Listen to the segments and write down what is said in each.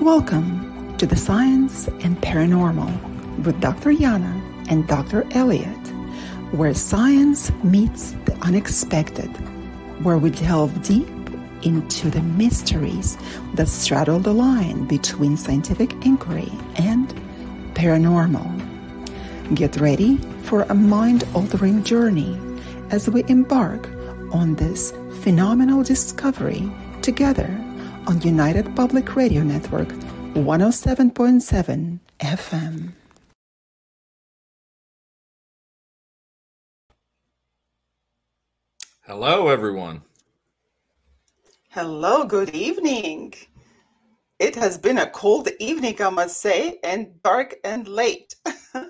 Welcome to the Science and Paranormal with Dr. Yana and Dr. Elliott, where science meets the unexpected, where we delve deep into the mysteries that straddle the line between scientific inquiry and paranormal. Get ready for a mind altering journey as we embark on this phenomenal discovery together on United Public Radio Network 107.7 FM. Hello, everyone. Hello, good evening. It has been a cold evening, I must say, and dark and late.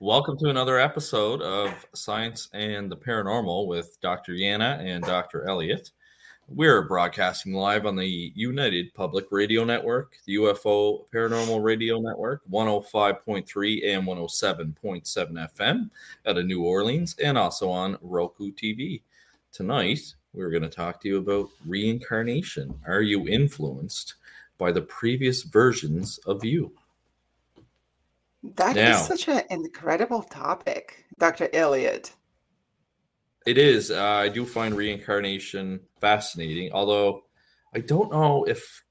Welcome to another episode of Science and the Paranormal with Dr. Yana and Dr. Elliott. We're broadcasting live on the United Public Radio Network, the UFO Paranormal Radio Network, 105.3 and 107.7 FM out of New Orleans, and also on Roku TV. Tonight, we're going to talk to you about reincarnation. Are you influenced by the previous versions of you? That now, is such an incredible topic, Dr. Elliott. It is. Uh, I do find reincarnation fascinating, although I don't know if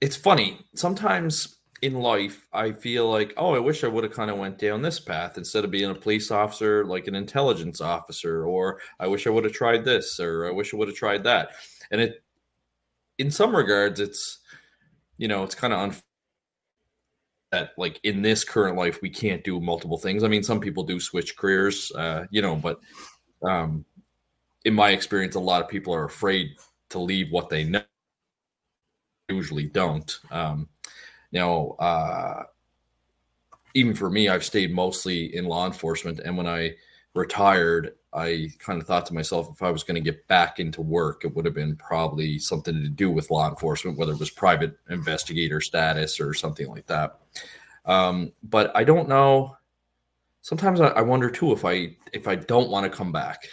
it's funny. Sometimes in life, I feel like, oh, I wish I would have kind of went down this path instead of being a police officer, like an intelligence officer, or I wish I would have tried this, or I wish I would have tried that. And it, in some regards, it's, you know, it's kind of that like in this current life we can't do multiple things. I mean, some people do switch careers, uh, you know, but um, in my experience, a lot of people are afraid to leave what they know. Usually don't. Um, now, uh, even for me, I've stayed mostly in law enforcement, and when I retired, I kind of thought to myself, if I was going to get back into work, it would have been probably something to do with law enforcement, whether it was private investigator status or something like that. Um, but I don't know. Sometimes I, I wonder too if I if I don't want to come back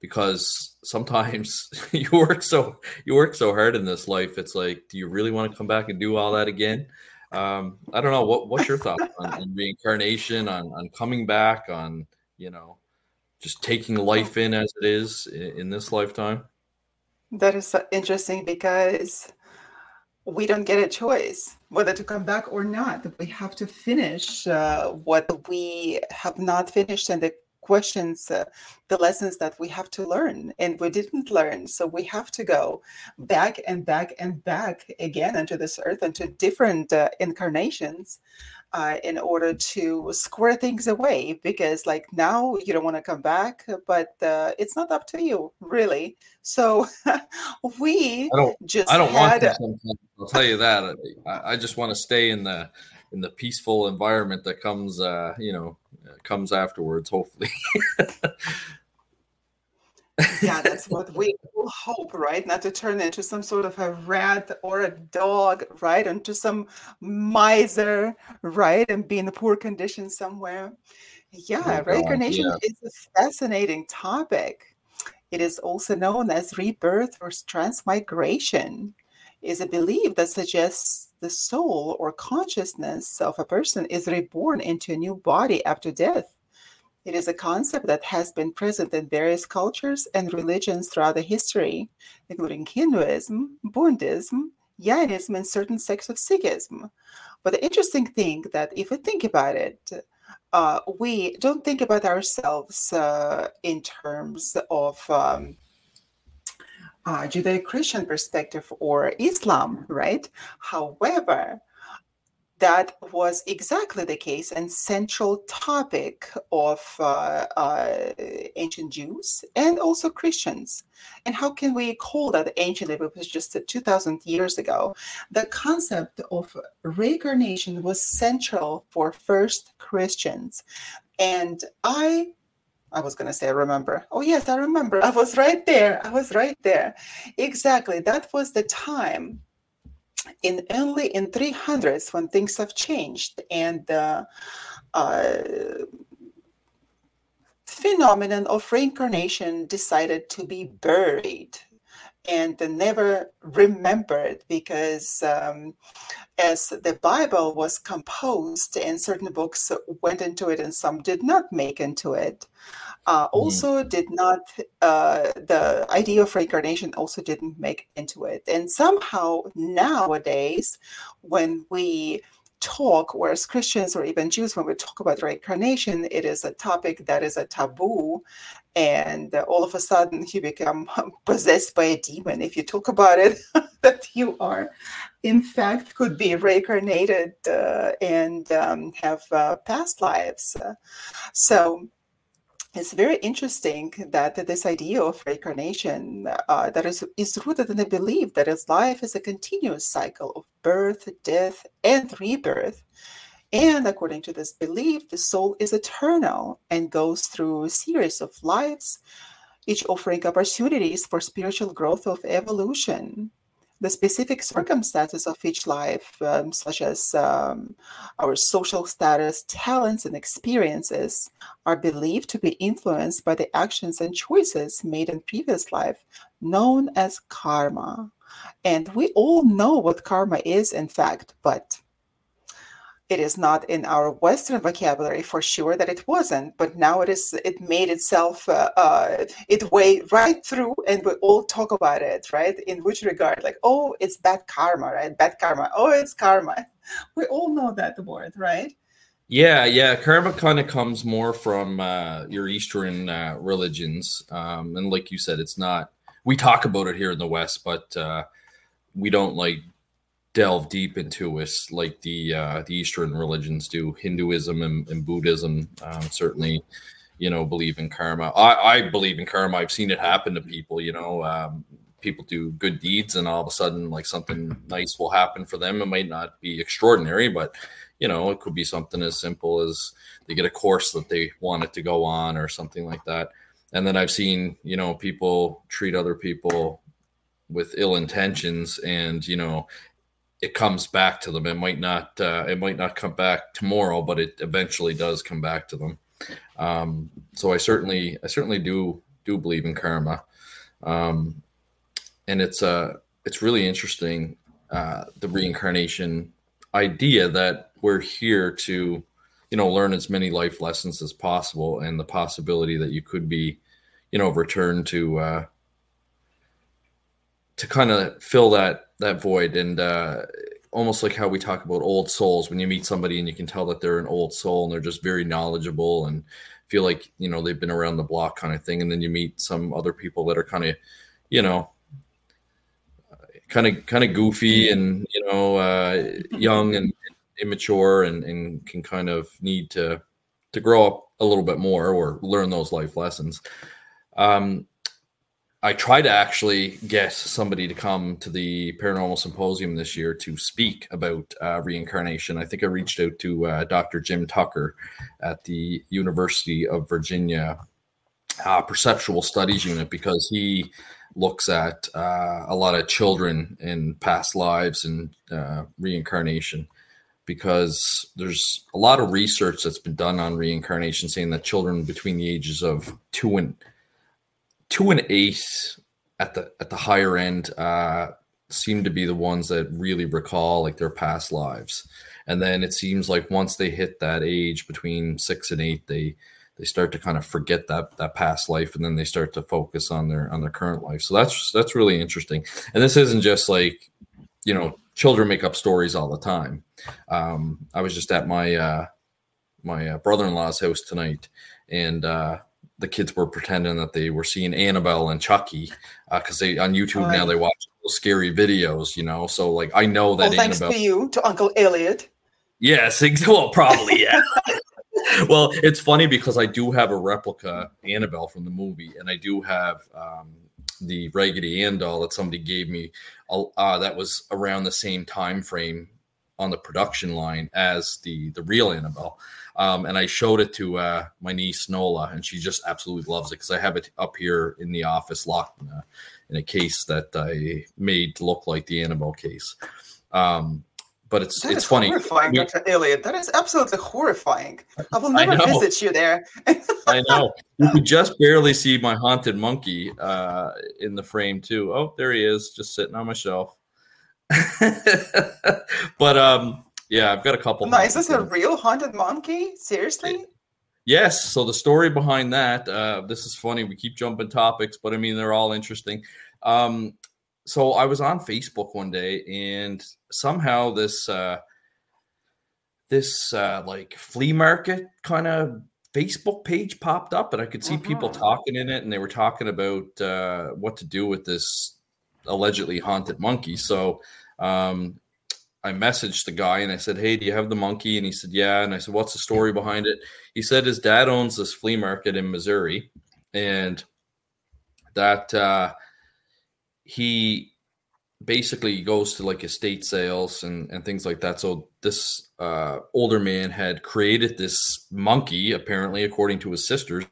because sometimes you work so you work so hard in this life. It's like, do you really want to come back and do all that again? Um, I don't know. What what's your thoughts on, on reincarnation, on on coming back, on you know, just taking life in as it is in, in this lifetime? That is so interesting because we don't get a choice whether to come back or not. We have to finish uh, what we have not finished and the questions, uh, the lessons that we have to learn and we didn't learn. So we have to go back and back and back again into this earth, into different uh, incarnations uh, in order to square things away because like now you don't want to come back but uh, it's not up to you really. So we I don't, just I don't had, want to I'll tell you that I, I, just want to stay in the in the peaceful environment that comes uh, you know comes afterwards hopefully yeah, that's what we hope, right? Not to turn into some sort of a rat or a dog, right? Into some miser, right? And be in a poor condition somewhere. Yeah, oh, reincarnation yeah. is a fascinating topic. It is also known as rebirth or transmigration. Is a belief that suggests the soul or consciousness of a person is reborn into a new body after death it is a concept that has been present in various cultures and religions throughout the history, including Hinduism, Buddhism, Jainism, and certain sects of Sikhism. But the interesting thing that if we think about it, uh, we don't think about ourselves uh, in terms of um, uh, Judeo-Christian perspective or Islam, right? However, that was exactly the case and central topic of uh, uh, ancient Jews and also Christians. And how can we call that ancient it was just 2,000 years ago? The concept of reincarnation was central for first Christians. And I I was going to say, I remember. Oh, yes, I remember. I was right there. I was right there. Exactly. That was the time in only in 300s when things have changed and the uh, phenomenon of reincarnation decided to be buried and never remembered because um, as the Bible was composed and certain books went into it and some did not make into it, uh, mm-hmm. also did not, uh, the idea of reincarnation also didn't make into it. And somehow nowadays, when we talk, whereas Christians or even Jews, when we talk about reincarnation, it is a topic that is a taboo. And all of a sudden, you become possessed by a demon if you talk about it, that you are, in fact, could be reincarnated uh, and um, have uh, past lives. so, it's very interesting that this idea of reincarnation uh, that is, is rooted in the belief that its life is a continuous cycle of birth, death, and rebirth. And according to this belief, the soul is eternal and goes through a series of lives, each offering opportunities for spiritual growth of evolution the specific circumstances of each life, um, such as um, our social status, talents, and experiences, are believed to be influenced by the actions and choices made in previous life, known as karma. And we all know what karma is, in fact, but it is not in our Western vocabulary for sure that it wasn't, but now it is. It made itself uh, uh, it way right through, and we all talk about it, right? In which regard, like, oh, it's bad karma, right? Bad karma. Oh, it's karma. We all know that word, right? Yeah, yeah. Karma kind of comes more from uh, your Eastern uh, religions, um, and like you said, it's not. We talk about it here in the West, but uh, we don't like delve deep into us like the uh, the Eastern religions do. Hinduism and, and Buddhism um, certainly, you know, believe in karma. I, I believe in karma. I've seen it happen to people. You know, um, people do good deeds, and all of a sudden, like something nice will happen for them. It might not be extraordinary, but you know, it could be something as simple as they get a course that they wanted to go on, or something like that. And then I've seen, you know, people treat other people with ill intentions and you know it comes back to them. It might not uh, it might not come back tomorrow, but it eventually does come back to them. Um, so I certainly I certainly do do believe in karma, um, and it's uh it's really interesting uh, the reincarnation idea that we're here to you know learn as many life lessons as possible, and the possibility that you could be you know returned to uh, to kind of fill that that void and uh, almost like how we talk about old souls. When you meet somebody and you can tell that they're an old soul and they're just very knowledgeable and feel like you know they've been around the block kind of thing and then you meet some other people that are kind of you know kind of kind of goofy and you know uh, young and immature and, and can kind of need to to grow up a little bit more or learn those life lessons. Um, I tried to actually get somebody to come to the paranormal symposium this year to speak about uh, reincarnation. I think I reached out to uh, Dr. Jim Tucker at the University of Virginia uh, Perceptual Studies Unit because he looks at uh, a lot of children in past lives and uh, reincarnation. Because there's a lot of research that's been done on reincarnation, saying that children between the ages of two and two and eight at the at the higher end uh, seem to be the ones that really recall like their past lives, and then it seems like once they hit that age between six and eight, they they start to kind of forget that that past life, and then they start to focus on their on their current life. So that's that's really interesting. And this isn't just like you know children make up stories all the time. Um, I was just at my uh, my uh, brother in law's house tonight, and uh, the kids were pretending that they were seeing Annabelle and Chucky because uh, they on YouTube now they watch scary videos, you know. So like I know that. Well, thanks Annabelle, to you, to Uncle Elliott. Yes, well, probably yeah. well, it's funny because I do have a replica Annabelle from the movie, and I do have um, the Raggedy Ann doll that somebody gave me. Uh, that was around the same time frame on the production line as the the real Annabelle. Um, and I showed it to uh, my niece Nola, and she just absolutely loves it because I have it up here in the office, locked in a, in a case that I made to look like the Annabelle case. Um, but it's That it's funny. horrifying, We- Dr. Elliott. That is absolutely horrifying. I will I never know. visit you there. I know. You could just barely see my haunted monkey uh, in the frame too. Oh, there he is, just sitting on my shelf. but um, yeah, I've got a couple. no, is this a real haunted monkey? Seriously? Yes. So the story behind that, uh, this is funny. We keep jumping topics, but I mean they're all interesting. Um, so I was on Facebook one day, and somehow this uh, this uh, like flea market kind of Facebook page popped up, and I could see people Mhm. talking in it, and they were talking about uh, what to do with this allegedly haunted monkey. So um, I messaged the guy and I said, Hey, do you have the monkey? And he said, Yeah. And I said, What's the story behind it? He said his dad owns this flea market in Missouri and that uh, he basically goes to like estate sales and, and things like that. So this uh, older man had created this monkey, apparently, according to his sisters.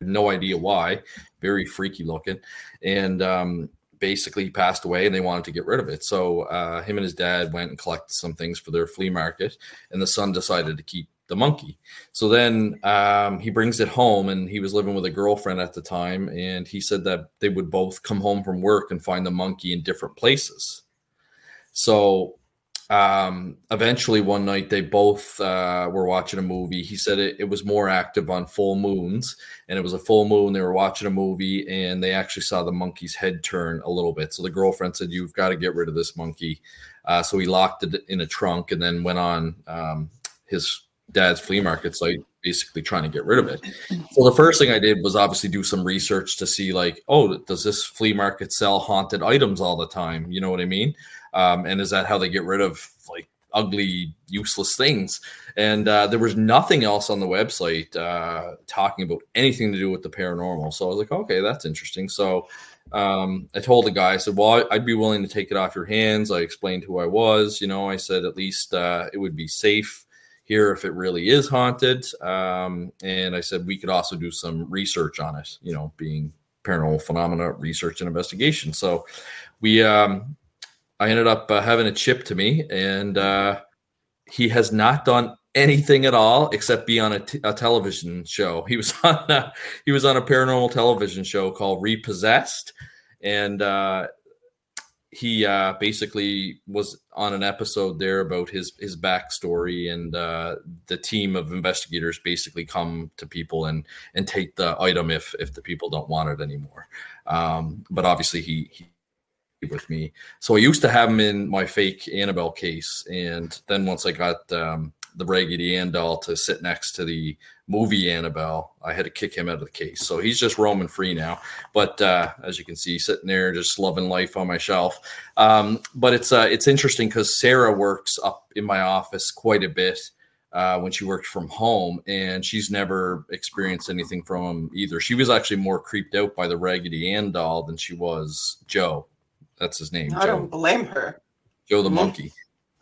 No idea why. Very freaky looking. And um, basically passed away and they wanted to get rid of it. So uh, him and his dad went and collected some things for their flea market, and the son decided to keep the monkey. So then um, he brings it home, and he was living with a girlfriend at the time, and he said that they would both come home from work and find the monkey in different places. So um, eventually, one night they both uh, were watching a movie. He said it, it was more active on full moons, and it was a full moon. They were watching a movie, and they actually saw the monkey's head turn a little bit. So the girlfriend said, "You've got to get rid of this monkey." Uh, so he locked it in a trunk, and then went on um, his dad's flea market site, basically trying to get rid of it. So the first thing I did was obviously do some research to see, like, oh, does this flea market sell haunted items all the time? You know what I mean? Um, and is that how they get rid of like ugly, useless things? And uh, there was nothing else on the website uh, talking about anything to do with the paranormal. So I was like, okay, that's interesting. So um, I told the guy, I said, well, I'd be willing to take it off your hands. I explained who I was. You know, I said at least uh, it would be safe here if it really is haunted. Um, and I said we could also do some research on it, you know, being paranormal phenomena research and investigation. So we, um, I ended up uh, having it shipped to me, and uh, he has not done anything at all except be on a, t- a television show. He was on a, he was on a paranormal television show called Repossessed, and uh, he uh, basically was on an episode there about his his backstory, and uh, the team of investigators basically come to people and and take the item if if the people don't want it anymore. Um, but obviously he, he with me. So I used to have him in my fake Annabelle case, and then once I got um, the Raggedy Ann doll to sit next to the movie Annabelle, I had to kick him out of the case. So he's just roaming free now. But uh, as you can see, sitting there just loving life on my shelf. Um, but it's uh, it's interesting because Sarah works up in my office quite a bit. Uh, when she worked from home, and she's never experienced anything from him either. She was actually more creeped out by the Raggedy Ann doll than she was Joe. That's his name. I Joe. don't blame her. Joe the Mhm. monkey.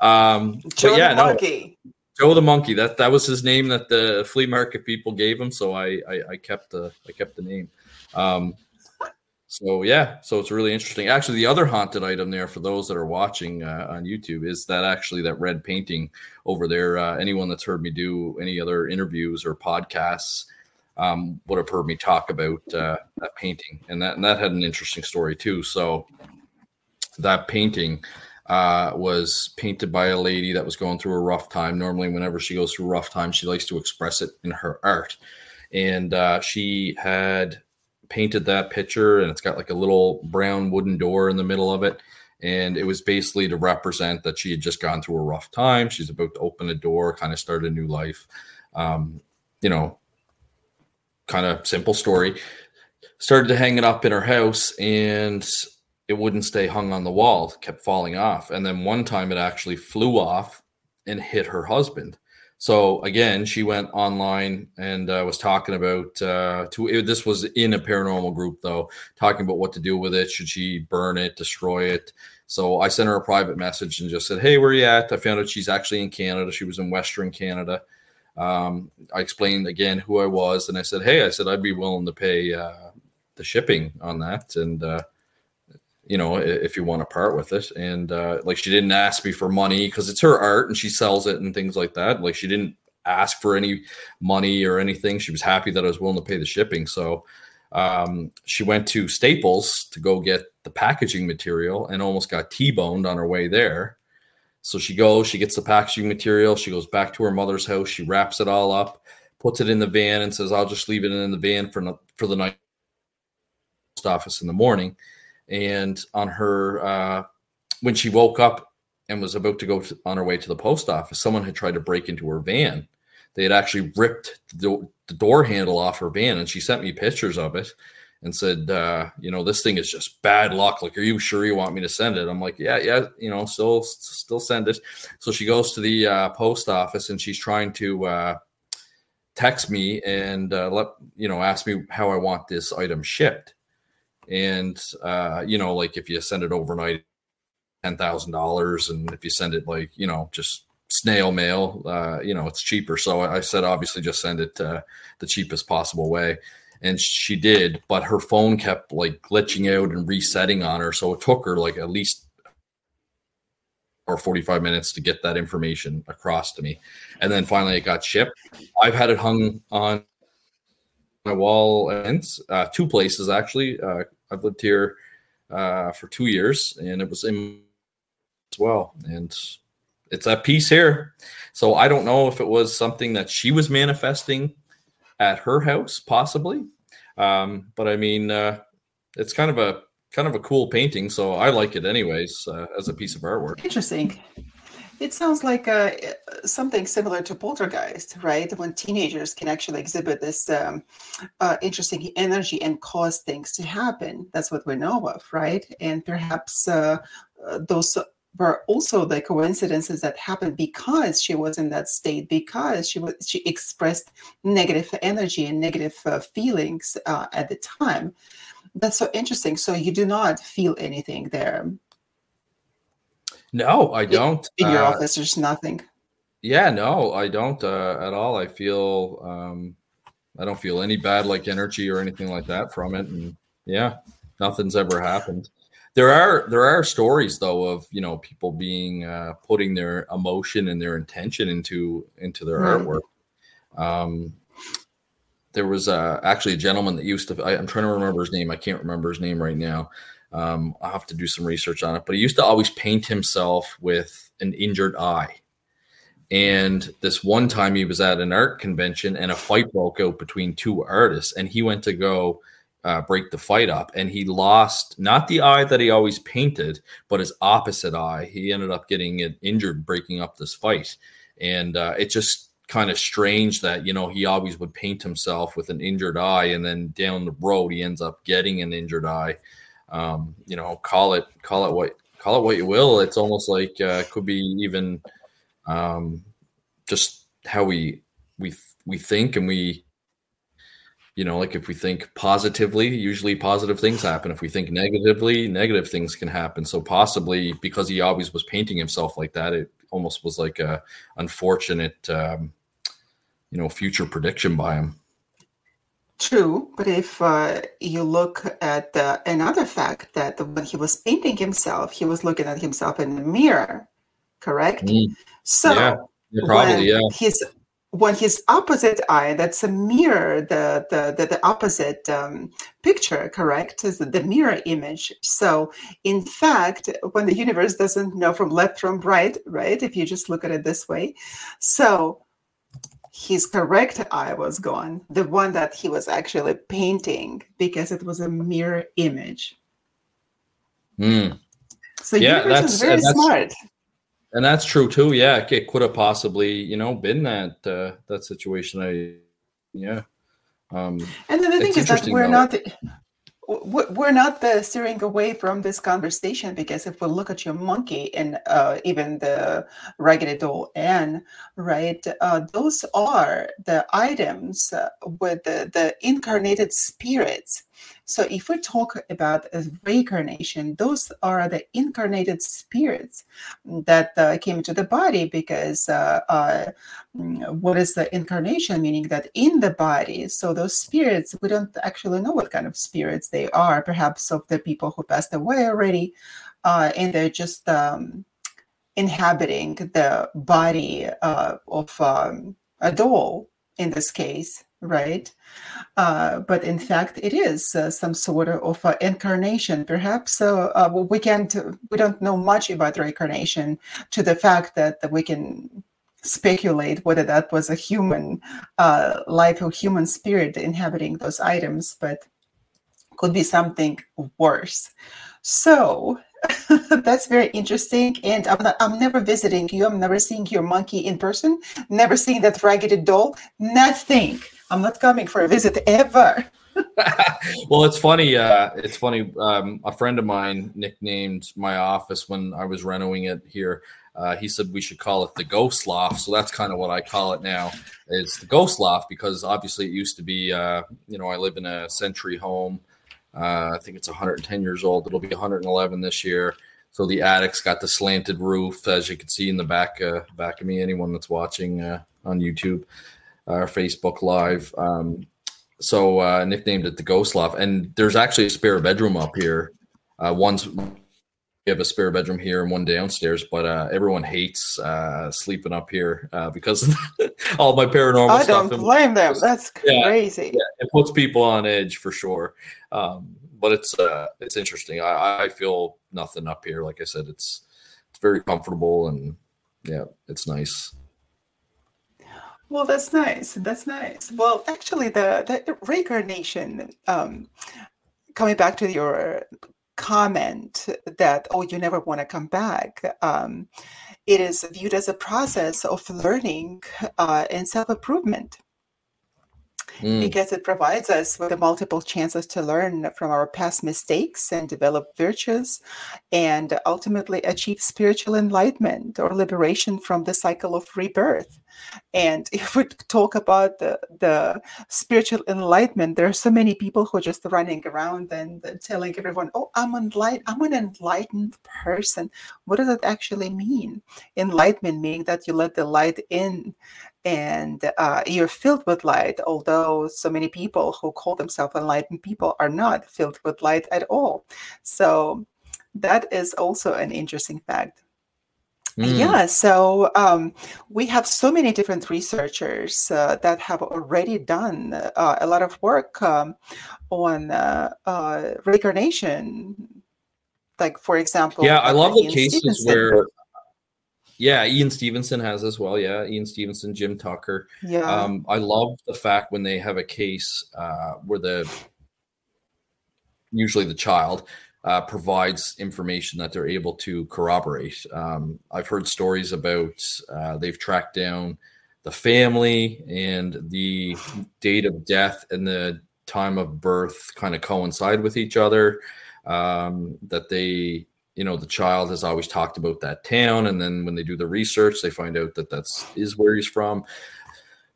Um, Joe yeah, the no, monkey. Joe the monkey. That that was his name that the flea market people gave him. So I I, I kept the I kept the name. Um, so yeah, so it's really interesting. Actually, the other haunted item there for those that are watching uh, on YouTube is that actually that red painting over there. Uh, anyone that's heard me do any other interviews or podcasts um, would have heard me talk about uh, that painting, and that and that had an interesting story too. So that painting uh, was painted by a lady that was going through a rough time. Normally, whenever she goes through rough time, she likes to express it in her art. And uh, she had painted that picture, and it's got like a little brown wooden door in the middle of it. And it was basically to represent that she had just gone through a rough time. She's about to open a door, kind of start a new life. Um, you know, kind of simple story. Started to hang it up in her house, and it wouldn't stay hung on the wall, kept falling off. And then one time it actually flew off and hit her husband. So again, she went online and uh, was talking about uh, to this was in a paranormal group though, talking about what to do with it. Should she burn it, destroy it? So I sent her a private message and just said, "Hey, where are you at?" I found out she's actually in Canada. She was in Western Canada. Um, I explained again who I was, and I said, "Hey, I said I'd be willing to pay uh, the shipping on that." And uh, you know, if you want to part with it. And uh, like she didn't ask me for money because it's her art and she sells it and things like that. Like she didn't ask for any money or anything. She was happy that I was willing to pay the shipping. So um, she went to Staples to go get the packaging material and almost got T-boned on her way there. So she goes, she gets the packaging material, she goes back to her mother's house, she wraps it all up, puts it in the van, and says, "I'll just leave it in the van for for the night office in the morning." And on her, uh, when she woke up and was about to go to, on her way to the post office, someone had tried to break into her van. They had actually ripped the, the door handle off her van, and she sent me pictures of it and said, uh, you know, this thing is just bad luck. Like, are you sure you want me to send it? I'm like, yeah, yeah, you know, still, still send it. So she goes to the uh, post office and she's trying to uh, text me and uh, let you know, ask me how I want this item shipped. And uh, you know, like if you send it overnight, ten thousand dollars, and if you send it like you know, just snail mail, uh, you know, it's cheaper. So I said, obviously, just send it the cheapest possible way and she did, but her phone kept like glitching out and resetting on her. So it took her like at least or 45 minutes to get that information across to me. And then finally it got shipped. I've had it hung on my wall ends, uh, two places actually. Uh, I've lived here uh, for two years and it was in as well. And it's that piece here. So I don't know if it was something that she was manifesting at her house, possibly. Um, but I mean, uh, it's kind of a kind of a cool painting, so I like it anyways uh, as a piece of artwork. Interesting. It sounds like uh, something similar to poltergeist, right? When teenagers can actually exhibit this um, uh, interesting energy and cause things to happen. That's what we know of, right? And perhaps uh, uh those were also the coincidences that happened because she was in that state because she was she expressed negative energy and negative uh, feelings uh, at the time that's so interesting so you do not feel anything there no i don't in, your uh, office there's nothing yeah no i don't uh, at all i feel um i don't feel any bad like energy or anything like that from it and yeah nothing's ever happened there are there are stories though of you know people being uh, putting their emotion and their intention into into their right. artwork. Um, there was uh, actually a gentleman that used to. I, am trying to remember his name. I can't remember his name right now. Um, I'll have to do some research on it. But he used to always paint himself with an injured eye. And this one time he was at an art convention and a fight broke out between two artists, and he went to go uh, break the fight up, and he lost not the eye that he always painted, but his opposite eye. He ended up getting it injured breaking up this fight, and uh, just kind of strange that you know he always would paint himself with an injured eye, and then down the road he ends up getting an injured eye. Um, you know, call it call it what call it what you will. It's almost like uh, could be even um, just how we we we think and we you know like if we think positively usually positive things happen. If we think negatively negative things can happen. So possibly because he always was painting himself like that it almost was like a unfortunate um, you know future prediction by him True, but if uh, you look at uh, another fact that when he was painting himself, he was looking at himself in the mirror, correct? Mm. So yeah, probably, yeah. His when his opposite eye that's a mirror the the the, the opposite um, picture correct is the mirror image so in fact when the universe doesn't know from left from right right if you just look at it this way so his correct eye was gone the one that he was actually painting because it was a mirror image mm. so yeah, is very smart and that's true too. Yeah, it could have possibly, you know, been that uh, that situation. I, yeah. Um, and then the thing is that we're though. not we're not steering away from this conversation because if we look at your monkey and uh, even the raggedy doll Anne, right, uh, those are the items uh, with the, the incarnated spirits So if we talk about reincarnation, those are the incarnated spirits that uh, came into the body because uh, uh, mm, what is the incarnation? Meaning that in the body, so those spirits, we don't actually know what kind of spirits they are, perhaps of the people who passed away already, uh, and they're just um, inhabiting the body uh, of um, a doll in this case right? Uh, but in fact, it is uh, some sort of uh, incarnation. Perhaps uh, we can't, we don't know much about reincarnation to the fact that, that we can speculate whether that was a human uh, life or human spirit inhabiting those items, but could be something worse. So that's very interesting. And I'm, not, I'm never visiting you. I'm never seeing your monkey in person. Never seeing that raggedy doll. Nothing. I'm not coming for a visit ever. well, it's funny. Uh, it's funny. Um, a friend of mine nicknamed my office when I was renovating it here. Uh, he said we should call it the Ghost Loft. So that's kind of what I call it now. It's the Ghost Loft because obviously it used to be. Uh, you know, I live in a century home. Uh, I think it's 110 years old. It'll be 111 this year. So the attic's got the slanted roof, as you can see in the back uh, back of me. Anyone that's watching uh, on YouTube our Facebook Live. Um, so uh, nicknamed it the Ghost Loft, and there's actually a spare bedroom up here. Uh, one's we have a spare bedroom here and one downstairs, but uh, everyone hates uh, sleeping up here uh, because of all my paranormal I stuff. I don't blame them. That's crazy. Yeah, yeah, it puts people on edge for sure. Um, but it's uh, it's interesting. I, I feel nothing up here. Like I said, it's it's very comfortable and yeah, it's nice. Well, that's nice. That's nice. Well, actually, the the reincarnation. Um, coming back to your comment that oh, you never want to come back. Um, it is viewed as a process of learning uh, and self improvement. Mm. Because it provides us with the multiple chances to learn from our past mistakes and develop virtues and ultimately achieve spiritual enlightenment or liberation from the cycle of rebirth. And if we talk about the, the spiritual enlightenment, there are so many people who are just running around and telling everyone, oh, I'm enlightened, I'm an enlightened person. What does that actually mean? Enlightenment meaning that you let the light in and uh, you're filled with light, although so many people who call themselves enlightened people are not filled with light at all. So that is also an interesting fact. Mm. Yeah, so um, we have so many different researchers uh, that have already done uh, a lot of work um, on uh, uh reincarnation. Like, for example, yeah, I love the cases Stevenson. where yeah, Ian Stevenson has as well. Yeah, Ian Stevenson, Jim Tucker. Yeah. Um, I love the fact when they have a case uh, where the usually the child uh, provides information that they're able to corroborate. Um, I've heard stories about uh, they've tracked down the family and the date of death and the time of birth kind of coincide with each other. Um, that they you know the child has always talked about that town and then when they do the research they find out that that's is where he's from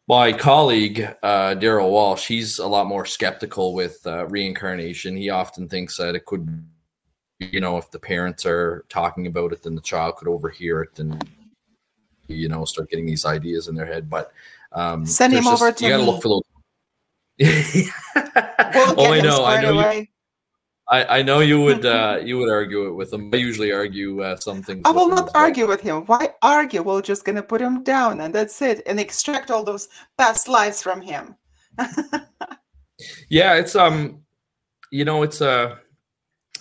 my colleague uh, daryl walsh he's a lot more skeptical with uh, reincarnation he often thinks that it could you know if the parents are talking about it then the child could overhear it and you know start getting these ideas in their head but um send him just, over to you gotta me. look for those we'll oh i know i know you, I, I know you would uh, you would argue it with him. I usually argue uh, some things. I will not argue well. with him. Why argue? We're just gonna put him down and that's it, and extract all those past lives from him. yeah, it's um, you know, it's uh,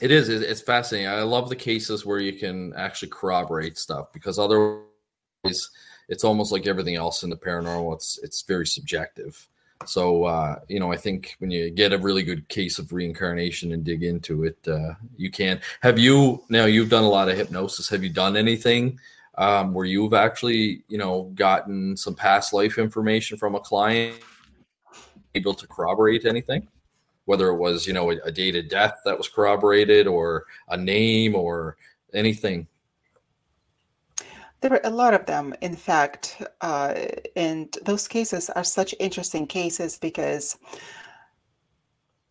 it is it's fascinating. I love the cases where you can actually corroborate stuff because otherwise, it's almost like everything else in the paranormal. It's it's very subjective. So uh, you know, I think when you get a really good case of reincarnation and dig into it, uh, you can. Have you now? You've done a lot of hypnosis. Have you done anything um, where you've actually, you know, gotten some past life information from a client, able to corroborate anything? Whether it was, you know, a, a date of death that was corroborated, or a name, or anything. There are a lot of them, in fact, uh, and those cases are such interesting cases because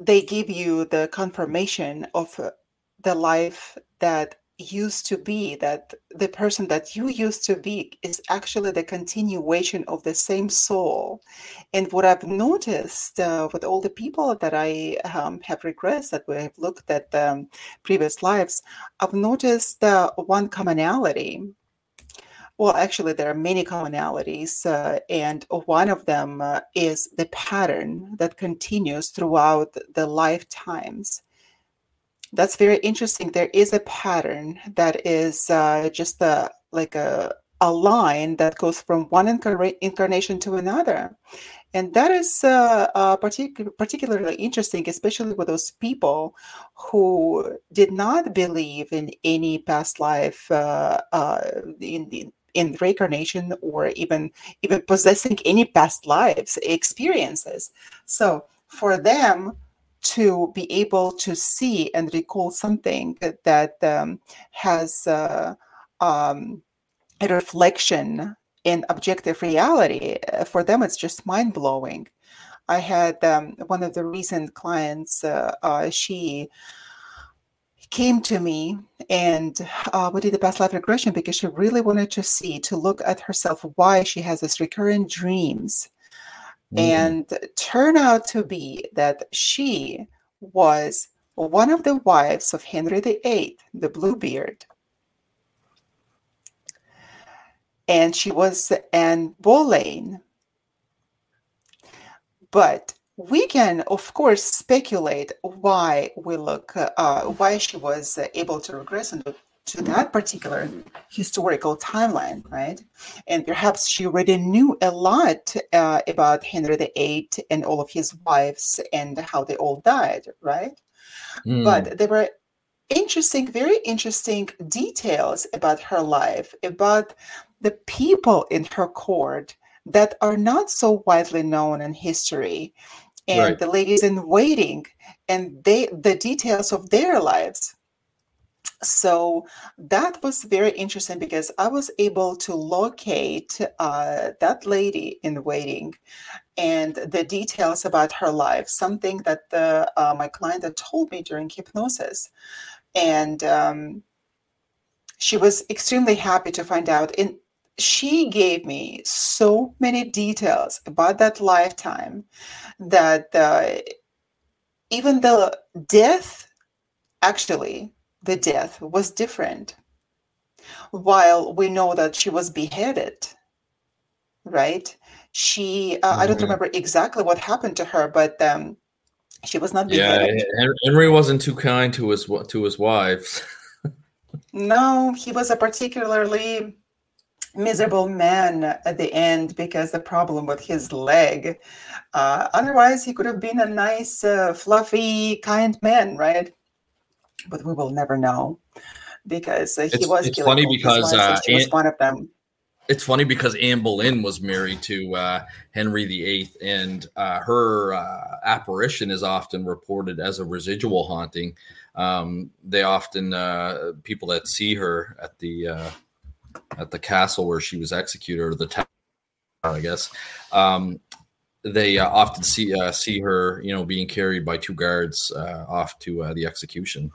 they give you the confirmation of the life that used to be that the person that you used to be is actually the continuation of the same soul. And what i've noticed uh, with all the people that i um, have regressed that we have looked at um, previous lives i've noticed uh, one commonality. Well actually there are many commonalities uh, and one of them uh, is the pattern that continues throughout the lifetimes that's very interesting. There is a pattern that is uh, just a, like a, a line that goes from one incar- incarnation to another. And that is uh, uh, partic- particularly interesting, especially with those people who did not believe in any past life uh, uh, in, in in reincarnation or even even possessing any past lives experiences. So for them, to be able to see and recall something that um, has uh, um, a reflection in objective reality, uh, for them it's just mind blowing. I had um, one of the recent clients, uh, uh, she came to me and uh, we did a past life regression because she really wanted to see, to look at herself, why she has these recurrent dreams mm And turn out to be that she was one of the wives of Henry VIII, the Bluebeard. And she was Anne Boleyn. But we can, of course, speculate why we look, uh, why she was able to regress into to that particular historical timeline, right? And perhaps she already knew a lot uh, about Henry VIII and all of his wives and how they all died, right? Mm. But there were interesting, very interesting details about her life, about the people in her court that are not so widely known in history and right. the ladies in waiting and they the details of their lives so that was very interesting because I was able to locate uh, that lady in waiting and the details about her life, something that the, uh, my client had told me during hypnosis. And um, she was extremely happy to find out. And she gave me so many details about that lifetime that uh, even the death actually the death was different. While we know that she was beheaded, right? She, uh, mm-hmm. I don't mm-hmm. remember exactly what happened to her, but um, she was not beheaded. Yeah, Henry wasn't too kind to his to his wives. no, he was a particularly miserable man at the end because the problem with his leg. Uh, otherwise, he could have been a nice, uh, fluffy, kind man, right? But we will never know because uh, he it's, was. It's funny because uh, Anne, was one of them. It's funny because Anne Boleyn was married to uh, Henry VIII, and uh, her uh, apparition is often reported as a residual haunting. Um, they often uh, people that see her at the at the castle where she was executed, or the town, I guess. Um, they uh, often see uh, see her, you know, being carried by two guards uh, off to the execution.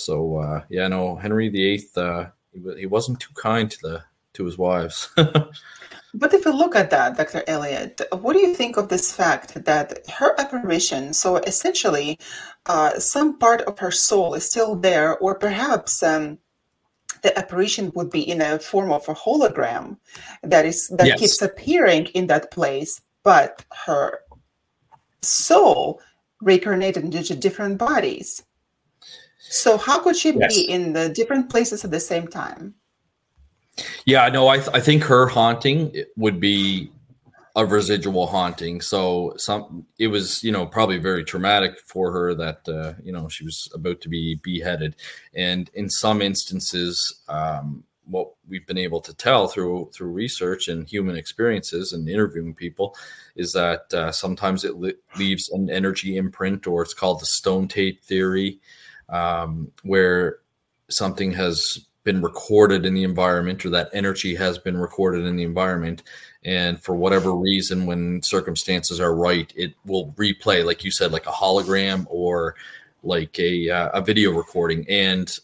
So uh, yeah, no, Henry VIII, uh, he, he wasn't too kind to the to his wives. but if you look at that, Dr. Elliott, what do you think of this fact that her apparition, so essentially, uh, some part of her soul is still there, or perhaps um, the apparition would be in a form of a hologram that is that yes. keeps appearing in that place, but her soul reincarnated into different bodies. So how could she yes. be in the different places at the same time? Yeah, no, I, th- I think her haunting would be a residual haunting. So some it was you know probably very traumatic for her that uh, you know she was about to be beheaded, and in some instances, um, what we've been able to tell through through research and human experiences and interviewing people is that uh, sometimes it li- leaves an energy imprint, or it's called the stone tape theory um, where something has been recorded in the environment or that energy has been recorded in the environment. And for whatever reason when circumstances are right it will replay like you said like a hologram or like a, uh, a video recording. And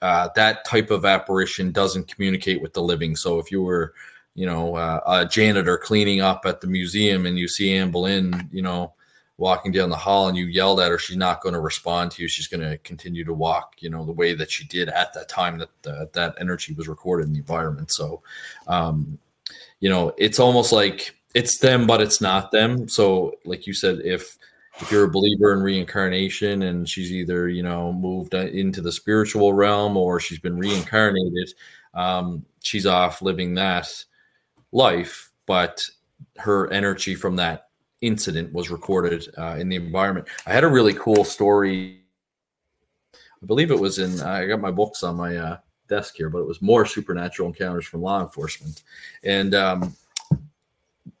uh, that type of apparition doesn't communicate with the living. So if you were you know uh, a janitor cleaning up at the museum and you see anne boleyn you know walking down the hall and you yelled at her, she's not going to respond to you. She's going to continue to walk, you know, the way that she did at that time that uh, that energy was recorded in the environment. So, um, you know, it's almost like it's them, but it's not them. So, like you said, if if you're a believer in reincarnation and she's either you know moved into the spiritual realm or she's been reincarnated, um, she's off living that life, but her energy from that incident was recorded uh, in the environment. I had a really cool story. I believe it was in. I got my books on my uh, desk here, but it was more supernatural encounters from law enforcement, and um,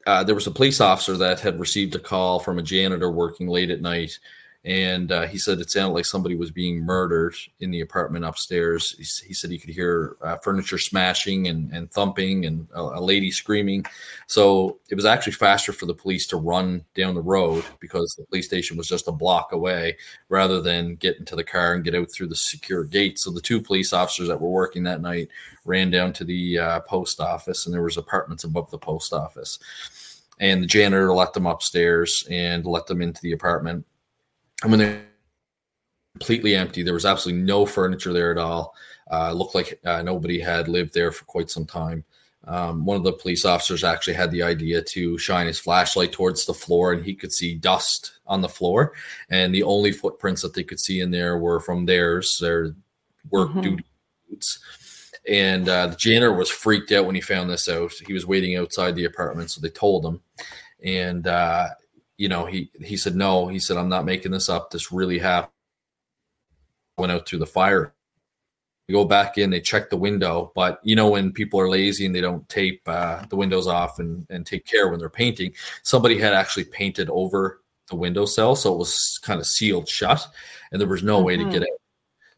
uh, there was a police officer that had received a call from a janitor working late at night and uh, he said it sounded like somebody was being murdered in the apartment upstairs. He, he said he could hear uh, furniture smashing and, and thumping and a, a, lady screaming. So it was actually faster for the police to run down the road because the police station was just a block away rather than get into the car and get out through the secure gate. So the two police officers that were working that night ran down to the uh, post office and there was apartments above the post office. And the janitor let them upstairs and let them into the apartment and when they're completely empty, there was absolutely no furniture there at all. Uh, looked like uh, nobody had lived there for quite some time. Um, one of the police officers actually had the idea to shine his flashlight towards the floor, and he could see dust on the floor. And the only footprints that they could see in there were from theirs, their work mm-hmm. duty boots. And uh, the janitor was freaked out when he found this out. He was waiting outside the apartment, so they told him. And uh, you know, he he said no. He said I'm not making this up. This really happened. Went out through the fire. They go back in. They check the window, but you know when people are lazy and they don't tape uh, the windows off and and take care when they're painting, somebody had actually painted over the window cell, so it was kind of sealed shut, and there was no mm-hmm. way to get mm-hmm. out.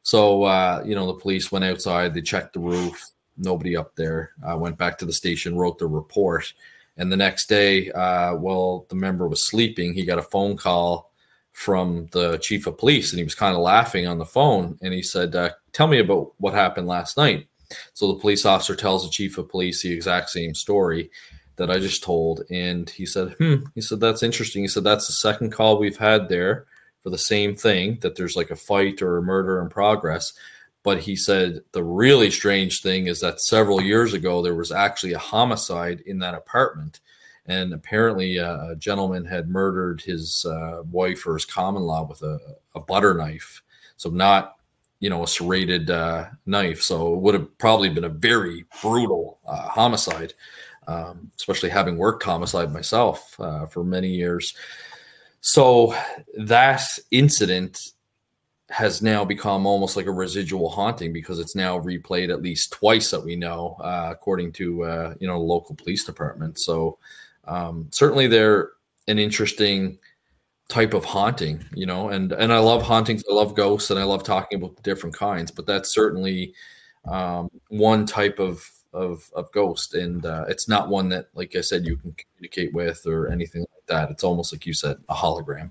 So uh, you know the police went outside. They checked the roof. Nobody up there. Uh, went back to the station, wrote the report and the next day, uh, while the member was sleeping, he got a phone call from the chief of police, and he was kind of laughing on the phone. And he said, uh, "Tell me about what happened last night." So the police officer tells the chief of police the exact same story that I just told, and he said, "Hmm." He said, "That's interesting." He said, "That's the second call we've had there for the same thing that there's like a fight or a murder in progress." But he said the really strange thing is that several years ago, there was actually a homicide in that apartment. And apparently, uh, a gentleman had murdered his uh, wife or his common law with a, a, butter knife. So, not, you know, a serrated uh, knife. So, it would have probably been a very brutal uh, homicide, um, especially having worked homicide myself uh, for many years. So, that incident has now become almost like a residual haunting because it's now replayed at least twice that we know, uh, according to uh, you know local police department. So um, certainly they're an interesting type of haunting, you know, and and I love hauntings. I love ghosts, and I love talking about the different kinds. But that's certainly um, one type of of of ghost, and uh, it's not one that, like I said, you can communicate with or anything like that. It's almost like you said, a hologram.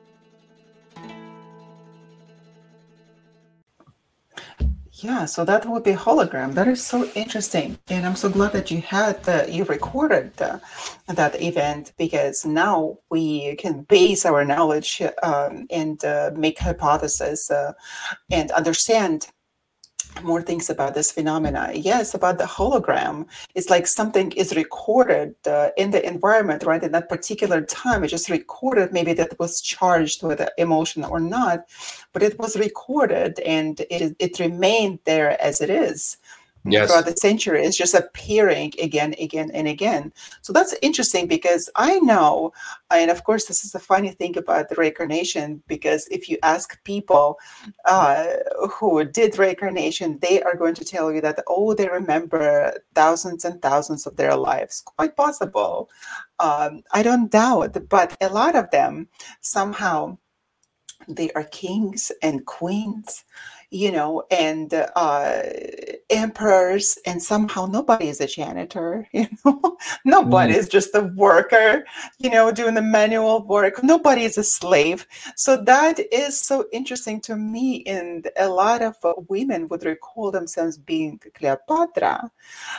Yeah, so that would be hologram. That is so interesting, and I'm so glad that you had the, you recorded the, that event because now we can base our knowledge um, and uh, make hypotheses uh, and understand more things about this phenomena. Yes, about the hologram. It's like something is recorded uh, in the environment, right? In that particular time, it just recorded. Maybe that was charged with emotion or not, but it was recorded and it it remained there as it is yes. throughout the century. It's just appearing again, again, and again. So that's interesting because I know, and of course, this is the funny thing about the reincarnation because if you ask people uh, who did reincarnation, they are going to tell you that, oh, they remember thousands and thousands of their lives. Quite possible. Um, I don't doubt, but a lot of them somehow they are kings and queens you know, and uh, emperors, and somehow nobody is a janitor, you know, nobody mm. is just a worker, you know, doing the manual work. Nobody is a slave. So that is so interesting to me. And a lot of uh, women would recall themselves being Cleopatra.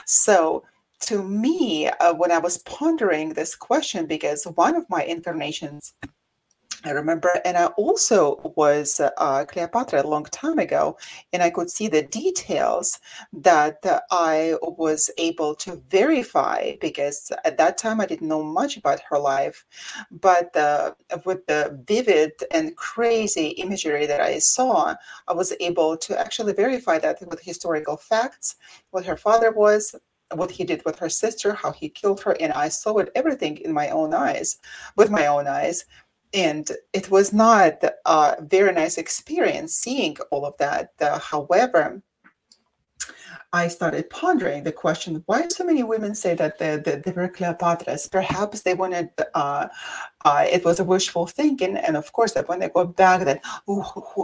So to me, uh, when I was pondering this question, because one of my incarnations I remember, and I also was uh, Cleopatra a long time ago, and I could see the details that uh, I was able to verify because at that time I didn't know much about her life. But uh, with the vivid and crazy imagery that I saw, I was able to actually verify that with historical facts, what her father was, what he did with her sister, how he killed her, and I saw it everything in my own eyes, with my own eyes and it was not a very nice experience seeing all of that. Uh, however, I started pondering the question: Why so many women say that they, they were Cleopatras? Perhaps they wanted uh, uh, it was a wishful thinking. And of course, that when they go back, that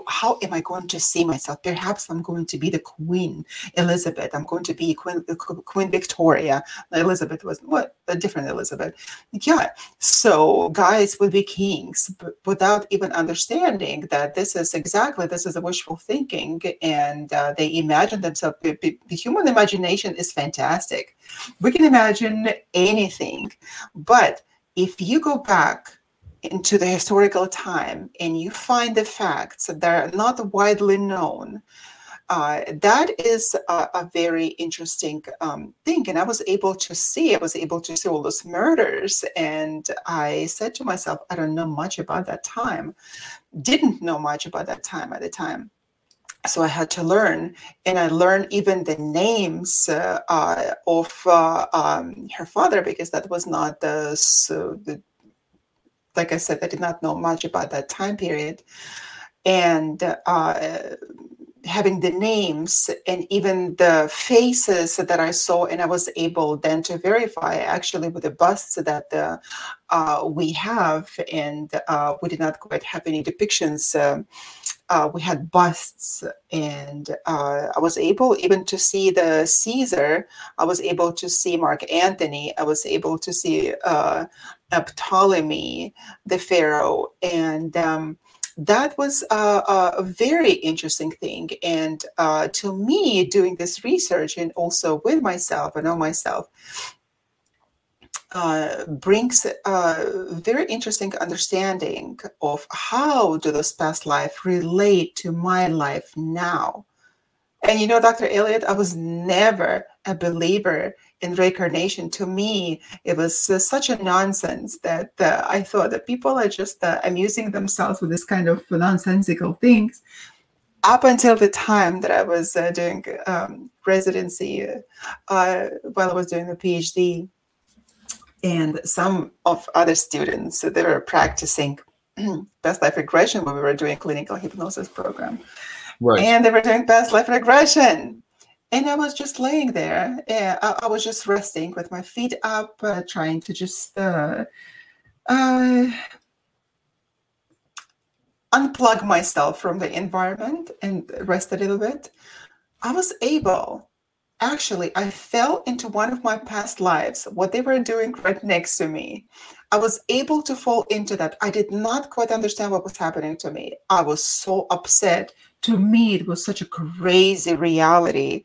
how am I going to see myself? Perhaps I'm going to be the Queen Elizabeth. I'm going to be Queen, Queen Victoria. Elizabeth was what a different Elizabeth. Yeah. So guys would be kings without even understanding that this is exactly this is a wishful thinking, and uh, they imagine themselves. The human imagination is fantastic. We can imagine anything, but if you go back into the historical time and you find the facts that are not widely known, uh, that is a, a very interesting um, thing. And I was able to see, I was able to see all those murders. And I said to myself, I don't know much about that time. Didn't know much about that time at the time. So I had to learn, and I learned even the names uh, uh, of uh, um, her father because that was not the, so the like I said, I did not know much about that time period. And uh, having the names and even the faces that I saw, and I was able then to verify actually with the busts that uh, uh, we have, and uh, we did not quite have any depictions. Um, uh, we had busts, and uh, I was able even to see the Caesar. I was able to see Mark Antony. I was able to see uh, Ptolemy, the Pharaoh, and um, that was a, a, very interesting thing. And uh, to me, doing this research and also with myself, and on myself, uh, brings a very interesting understanding of how do those past life relate to my life now. And you know, Dr. Elliott, I was never a believer in reincarnation. To me, it was uh, such a nonsense that uh, I thought that people are just uh, amusing themselves with this kind of nonsensical things. Up until the time that I was uh, doing um, residency uh, while I was doing the PhD, and some of other students they were practicing past life regression when we were doing clinical hypnosis program right. and they were doing past life regression and i was just laying there I, I, was just resting with my feet up uh, trying to just uh, uh, unplug myself from the environment and rest a little bit. I was able actually i fell into one of my past lives what they were doing right next to me. I was able to fall into that. I did not quite understand what was happening to me. I was so upset to me it was such a crazy reality.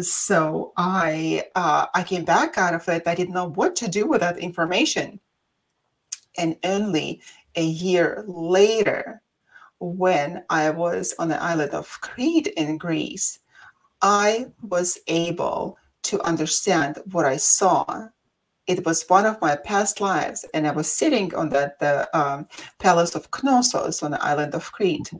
So i uh, i came back out of it i didn't know what to do with that information. And only a year later when i was on the island of crete in greece i was able to understand what i saw. It was one of my past lives, and I was sitting on that the um, palace of Knossos on the island of Crete.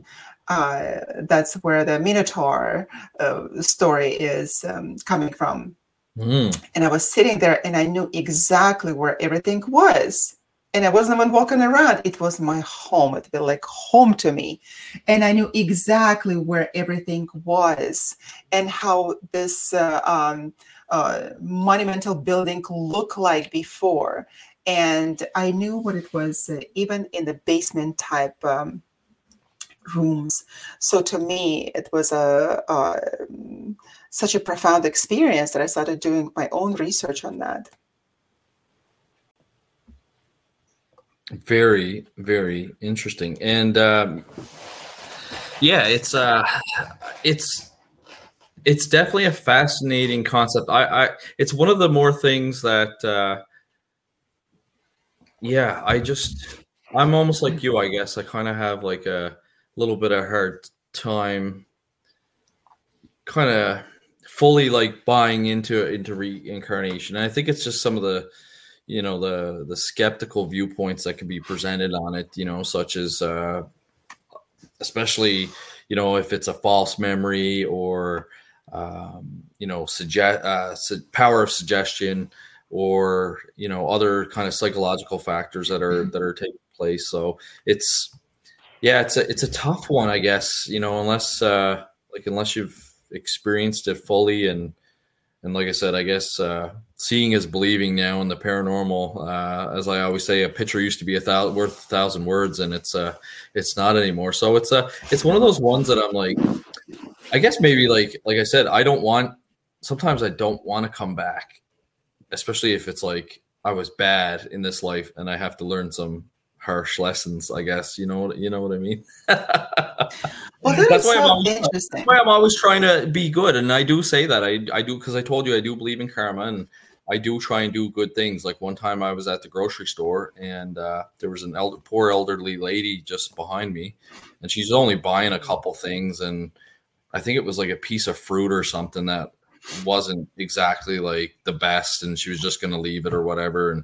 Uh, that's where the Minotaur uh, story is um, coming from. Mm. And I was sitting there, and I knew exactly where everything was. And I wasn't even walking around. It was my home. It felt like home to me. And I knew exactly where everything was and how this uh, um, uh, monumental building looked like before. And I knew what it was, uh, even in the basement type um, rooms. So to me, it was a, a such a profound experience that I started doing my own research on that. Very, very interesting, and um, yeah, it's uh, it's it's definitely a fascinating concept. I, I it's one of the more things that uh yeah, I just I'm almost like you, I guess. I kind of have like a little bit of hard time kind of fully like buying into into reincarnation. And I think it's just some of the you know the the skeptical viewpoints that can be presented on it, you know, such as uh especially you know if it's a false memory or um, you know, suggest uh, su- power of suggestion or you know other kind of psychological factors that are mm-hmm. that are taking place. So it's yeah, it's a it's a tough one, I guess. You know, unless uh, like unless you've experienced it fully and and like I said, I guess uh, seeing is believing now in the paranormal. Uh, as I always say, a picture used to be a thousand worth a thousand words, and it's uh, it's not anymore. So it's a it's one of those ones that I'm like, I guess maybe like like I said, I don't want. Sometimes I don't want to come back, especially if it's like I was bad in this life and I have to learn some harsh lessons. I guess you know you know what I mean. well, that that's why so I'm always, interesting. That's why I'm always trying to be good, and I do say that I I do because I told you I do believe in karma and. I do try and do good things. Like one time I was at the grocery store and uh, there was an elder, poor elderly lady just behind me, and she's only buying a couple things. And I think it was like a piece of fruit or something that wasn't exactly like the best, and she was just going to leave it or whatever. And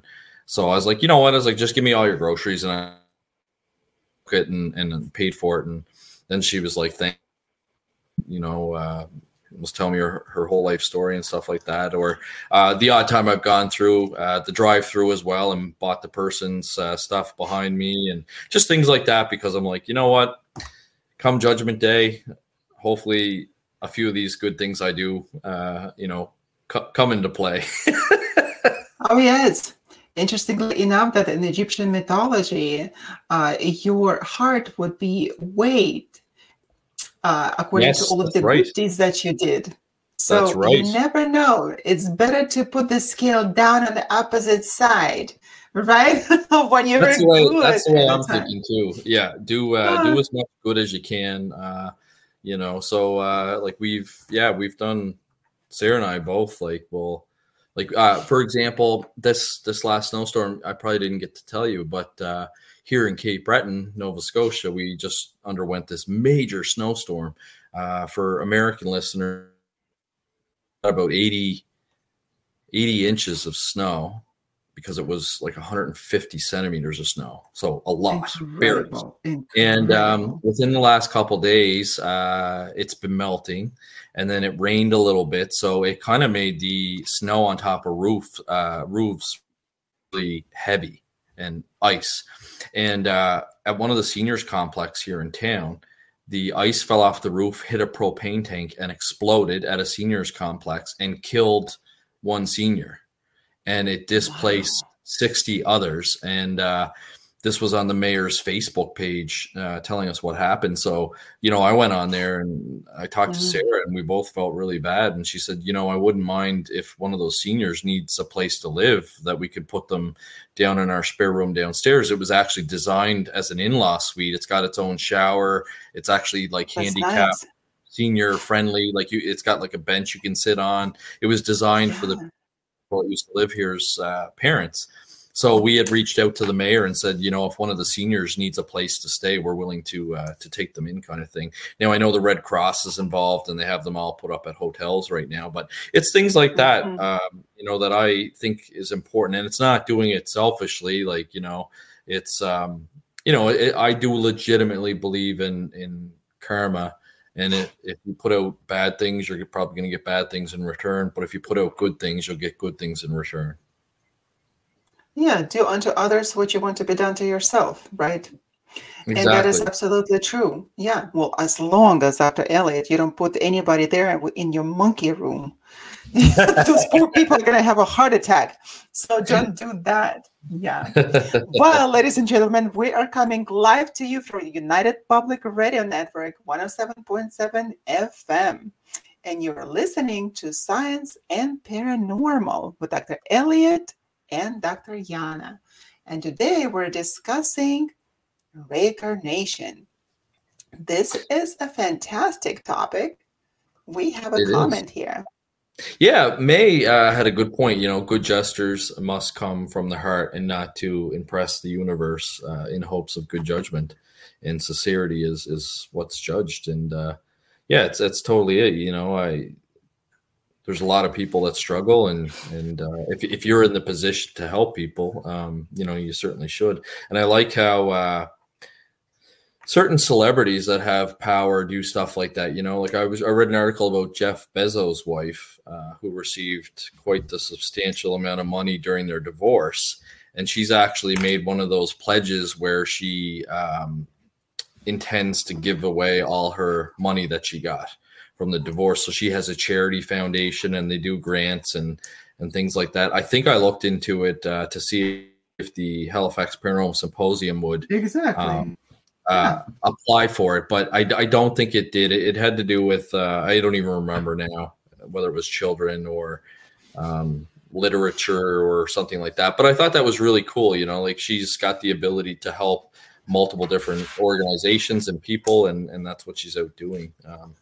so I was like, you know what? I was like, just give me all your groceries, and I took it and, and paid for it. And then she was like, thank, you know, uh, was telling me her, her whole life story and stuff like that. Or uh, the odd time I've gone through uh, the drive through as well and bought the person's uh, stuff behind me and just things like that because I'm like, you know what? Come Judgment Day, hopefully a few of these good things I do, uh, you know, c- come into play. oh yes. Interestingly enough, that in Egyptian mythology, uh, your heart would be weighed uh, according yes, to all of the right. good deeds that you did. So right. you never know. It's better to put the scale down on the opposite side, right? when you're that's the way, good. That's the way I'm thinking too. Yeah, do uh, do as much good as you can. Uh, you know so uh like we've yeah we've done sarah and i both like well like uh for example this this last snowstorm i probably didn't get to tell you but uh here in cape breton nova scotia we just underwent this major snowstorm. Uh for american listeners about 80 80 inches of snow because it was like 150 centimeters of snow, so a lot. Incredible. Incredible. And um, within the last couple days, uh, it's been melting, and then it rained a little bit, so it kind of made the snow on top of roof uh, roofs really heavy and ice. And uh, at one of the seniors complex here in town, the ice fell off the roof, hit a propane tank, and exploded at a seniors complex and killed one senior and it displaced wow. 60 others. And uh, this was on the mayor's Facebook page uh, telling us what happened. So, you know, I went on there and I talked mm-hmm. to Sarah and we both felt really bad. And she said, you know, I wouldn't mind if one of those seniors needs a place to live that we could put them down in our spare room downstairs. It was actually designed as an in law suite. It's got its own shower. It's actually like That's handicap. Nice. Senior friendly, like you, it's got like a bench you can sit on. It was designed yeah. for the people that used to live here's uh, parents so we had reached out to the mayor and said, you know, if one of the seniors needs a place to stay, we're willing to uh, to take them in, kind of thing. Now I know the Red Cross is involved and they have them all put up at hotels right now, but it's things like that, mm-hmm. um, you know, that I think is important, and it's not doing it selfishly. Like you know, it's um, you know, it, I do legitimately believe in in karma. And it, if you put out bad things, you're probably going to get bad things in return. But if you put out good things, you'll get good things in return. Yeah, do unto others what you want to be done to yourself, right? Exactly. And that is absolutely true. Yeah. Well, as long as Dr. Elliott, you don't put anybody there in your monkey room. Those poor people are going to have a heart attack. So don't do that. Yeah. well, ladies and gentlemen, we are coming live to you from United Public Radio Network 107.7 FM. And you're listening to Science and Paranormal with Dr. Elliott and Dr. Yana. And today we're discussing reincarnation. This is a fantastic topic. We have a it comment is. here. Yeah, May uh, had a good point. You know, good gestures must come from the heart and not to impress the universe uh, in hopes of good judgment. And sincerity is is what's judged. And uh, yeah, it's that's totally it. You know, I there's a lot of people that struggle and and uh, if, if you're in the position to help people um, you know you certainly should and i like how uh, certain celebrities that have power do stuff like that you know like i was i read an article about jeff bezos wife uh, who received quite the substantial amount of money during their divorce and she's actually made one of those pledges where she um, intends to give away all her money that she got from the divorce. So she has a charity foundation and they do grants and and things like that. I think I looked into it uh, to see if the Halifax Paranormal Symposium would exactly um, uh, apply for it, but I, I don't think it did. It, it had to do with uh, I don't even remember now whether it was children or um, literature or something like that. But I thought that was really cool. You know, like she's got the ability to help multiple different organizations and people, and and that's what she's out doing. Um,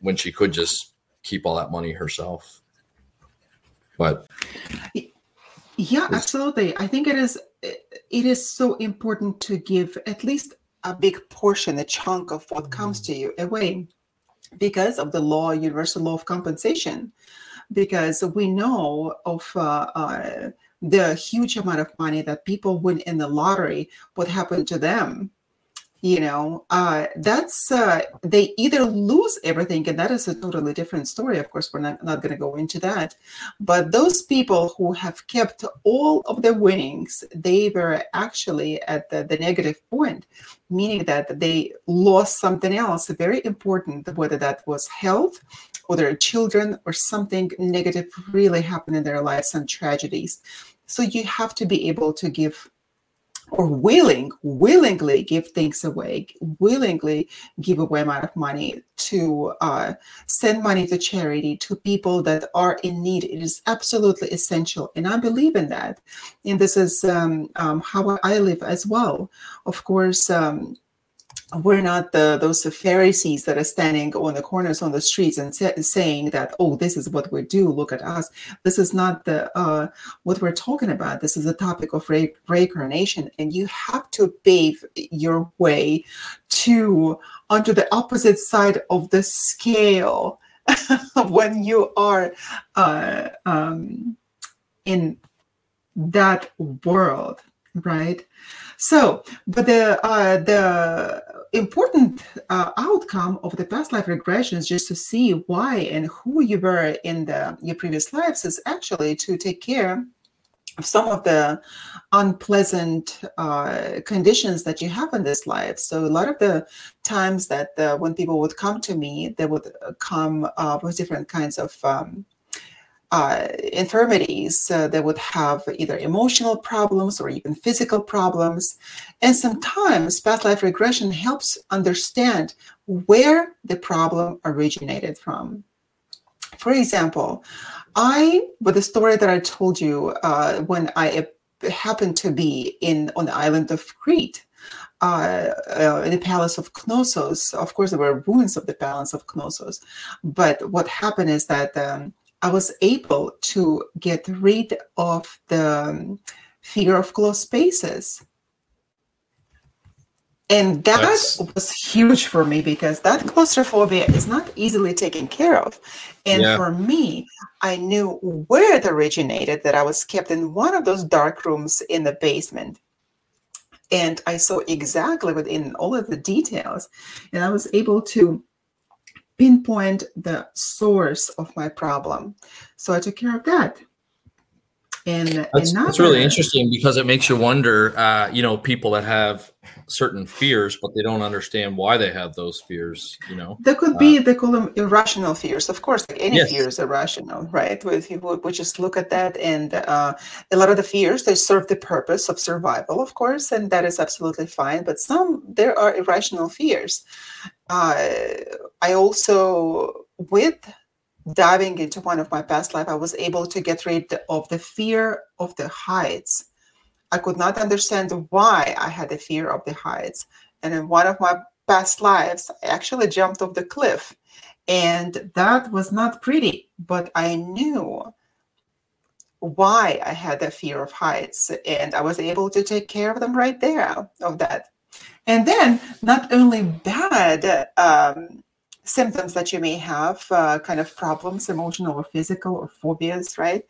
when she could just keep all that money herself. But yeah, absolutely. I think it is it is so important to give at least a big portion, a chunk of what comes to you away because of the law, universal law of compensation. Because we know of uh, uh, the huge amount of money that people win in the lottery, what happened to them you know uh, that's uh, they either lose everything and that is a totally different story of course we're not, not going to go into that but those people who have kept all of the winnings they were actually at the, the negative point meaning that they lost something else very important whether that was health or their children or something negative really happened in their lives and tragedies. So you have to be able to give or willing, willingly give things away, willingly give away amount of money to uh, send money to charity to people that are in need. It is absolutely essential, and I believe in that. And this is um, um, how I live as well. Of course. Um, we're not the those Pharisees that are standing on the corners on the streets and say, saying that oh this is what we do look at us. This is not the uh, what we're talking about. This is a topic of re- reincarnation. And you have to pave your way to onto the opposite side of the scale when you are uh, um, in that world right so, but the uh, the important uh, outcome of the past life regression is just to see why and who you were in the your previous lives is actually to take care of some of the unpleasant uh, conditions that you have in this life. So a lot of the times that uh, when people would come to me, they would come uh, with different kinds of um, uh, infirmities. Uh, they would have either emotional problems or even physical problems. And sometimes past life regression helps understand where the problem originated from. For example, I, with the story that I told you uh, when I happened to be in on the island of Crete, uh, uh, in the palace of Knossos. Of course, there were ruins of the palace of Knossos, but what happened is that um, I was able to get rid of the um, fear of closed spaces. And that That's... was huge for me because that claustrophobia is not easily taken care of. And yeah. for me, I knew where it originated that I was kept in one of those dark rooms in the basement. And I saw exactly within all of the details. And I was able to pinpoint the source of my problem. So I took care of that. And that's, another, that's really interesting because it makes you wonder, uh, you know, people that have certain fears, but they don't understand why they have those fears. You know, there could be uh, they call them irrational fears. Of course, like any yes. fear is irrational, right? We, we just look at that, and uh, a lot of the fears they serve the purpose of survival, of course, and that is absolutely fine. But some there are irrational fears. Uh, I also with diving into one of my past life, I was able to get rid of the fear of the heights. I could not understand why I had a fear of the heights. And in one of my past lives, I actually jumped off the cliff. And that was not pretty, but I knew why I had that fear of heights. And I was able to take care of them right there of that. And then not only bad um, symptoms that you may have, uh, kind of problems, emotional or physical or phobias, right?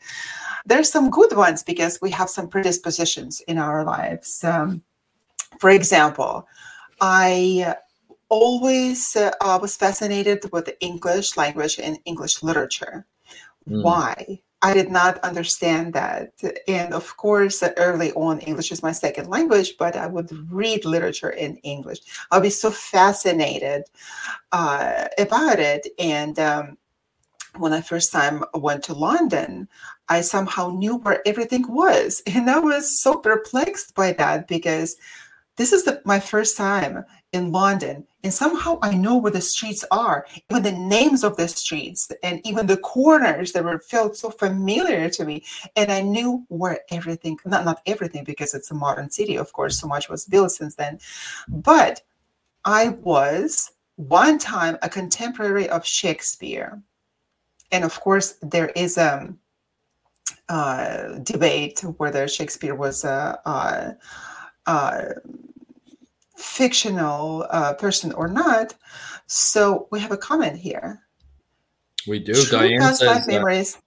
There's some good ones because we have some predispositions in our lives. Um, for example, I always uh, was fascinated with the English language and English literature. Mm. Why? I did not understand that. And of course, early on, English is my second language, but I would read literature in English. I'll be so fascinated uh, about it. And um, when I first time went to London, I somehow knew where everything was. And I was so perplexed by that because this is the, my first time in London, and somehow I know where the streets are, even the names of the streets, and even the corners that were felt so familiar to me. And I knew where everything, not not everything, because it's a modern city, of course, so much was built since then. But I was one time a contemporary of Shakespeare, and of course there is a, uh, debate whether Shakespeare was a. Uh, uh, fictional uh, person or not. So we have a comment here. We do. True Diane past says, life memories. Uh,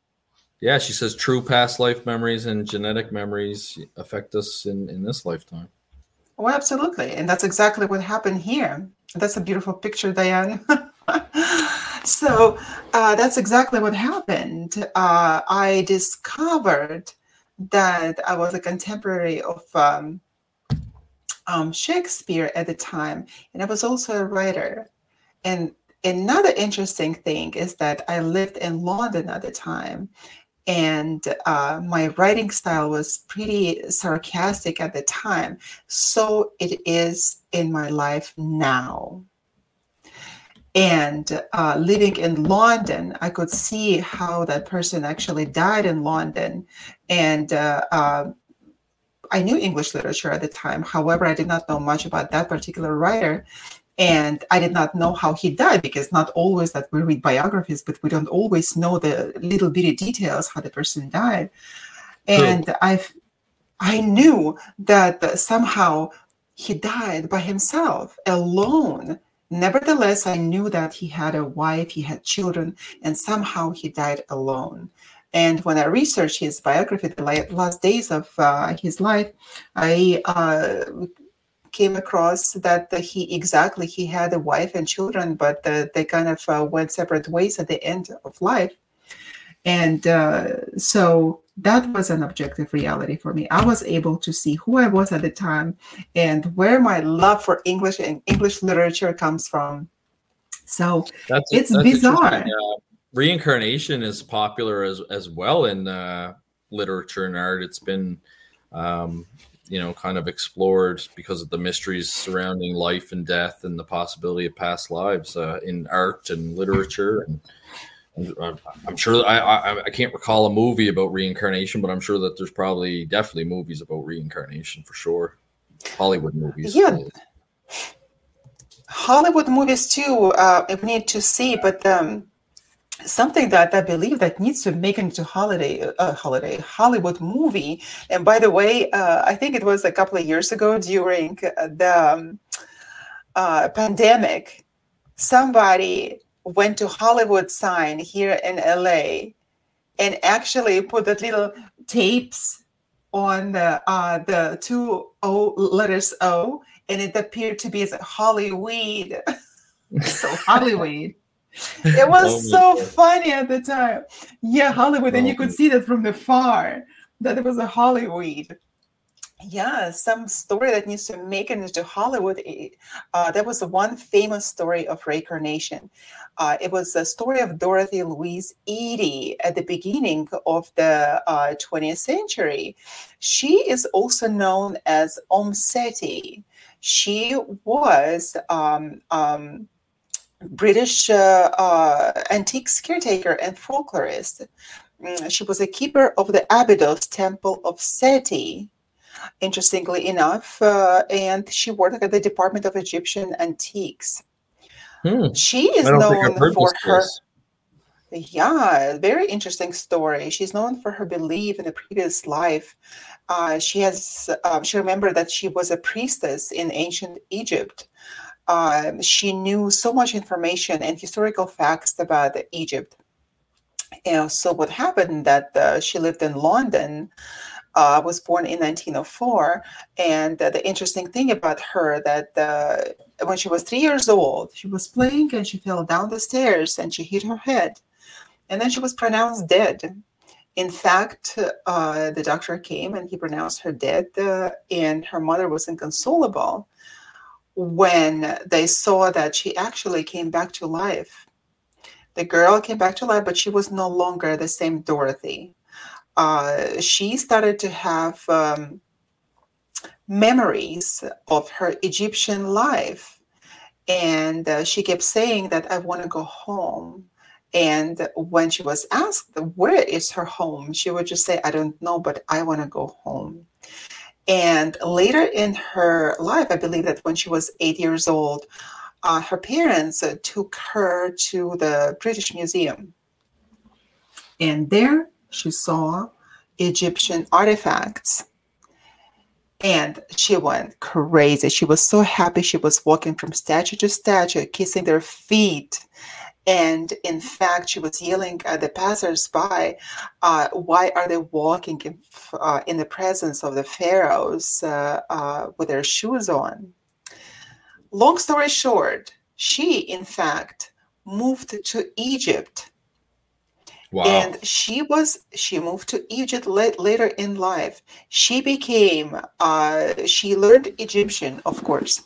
yeah, she says true past life memories and genetic memories affect us in, in this lifetime. Oh, absolutely. And that's exactly what happened here. That's a beautiful picture, Diane. so uh, that's exactly what happened. Uh, I discovered that I was a contemporary of um, um, Shakespeare at the time, and I was also a writer. And another interesting thing is that I lived in London at the time, and uh, my writing style was pretty sarcastic at the time. So it is in my life now. And uh, living in London, I could see how that person actually died in London. And uh, uh I knew English literature at the time. However, I did not know much about that particular writer. And I did not know how he died because not always that we read biographies, but we don't always know the little bitty details how the person died. And I've I knew that somehow he died by himself, alone. Nevertheless, I knew that he had a wife, he had children, and somehow he died alone. And when I researched his biography, the last days of uh, his life, I uh, came across that he exactly he had a wife and children, but uh, they kind of uh, went separate ways at the end of life. And uh, so that was an objective reality for me. I was able to see who I was at the time and where my love for English and English literature comes from. So that's, it's that's bizarre. Reincarnation is popular as as well in uh, literature and art. It's been um, you know kind of explored because of the mysteries surrounding life and death and the possibility of past lives uh, in art and literature and. I'm sure I, I, I can't recall a movie about reincarnation, but I'm sure that there's probably definitely movies about reincarnation for sure. Hollywood movies. Yeah, Hollywood movies too. Uh, we need to see, but um, something that I believe that needs to make into holiday uh, holiday Hollywood movie. And by the way, uh, I think it was a couple of years ago during the um, uh, pandemic, somebody went to Hollywood sign here in LA and actually put the little tapes on the uh, the two O letters O, and it appeared to be as Hollyweed. so Hollyweed. It was oh so funny at the time. Yeah, Hollywood, and you could see that from the far that it was a Hollywood. yeah some story that needs to make it into hollywood uh, there was one famous story of reincarnation. Uh, it was a story of dorothy louise eady at the beginning of the uh, 20th century. She is also known as om seti she was um, um, british uh, uh, antiques caretaker and folklorist mm, she was a keeper of the abydos temple of seti interestingly enough, uh, and she worked at the Department of Egyptian Antiques. Hmm. She is known for her. Yeah, very interesting story. She's known for her belief in a previous life. Uh, she has uh, she remembered that she was a priestess in ancient Egypt. Uh, she knew so much information and historical facts about Egypt. And so what happened that uh, she lived in London uh, was born in 1904. And uh, the interesting thing about her that uh, when she was three years old, she was playing and she fell down the stairs and she hit her head. And then she was pronounced dead. In fact, uh, the doctor came and he pronounced her dead, uh, and her mother was inconsolable when they saw that she actually came back to life. The girl came back to life, but she was no longer the same Dorothy uh, she started to have um, memories of her Egyptian life. And uh, she kept saying that I want to go home. And when she was asked, where is her home? She would just say, I don't know, but I want to go home. And later in her life, I believe that when she was eight years old, uh, her parents uh, took her to the British Museum. And there she saw Egyptian artifacts. And she went crazy. She was so happy. She was walking from statue to statue, kissing their feet. And in fact, she was yelling at the passersby, uh, Why are they walking in, uh, in the presence of the pharaohs uh, uh with their shoes on? Long story short, she, in fact, moved to Egypt Wow. And she was she moved to Egypt late, later in life. She became uh, she learned Egyptian, of course.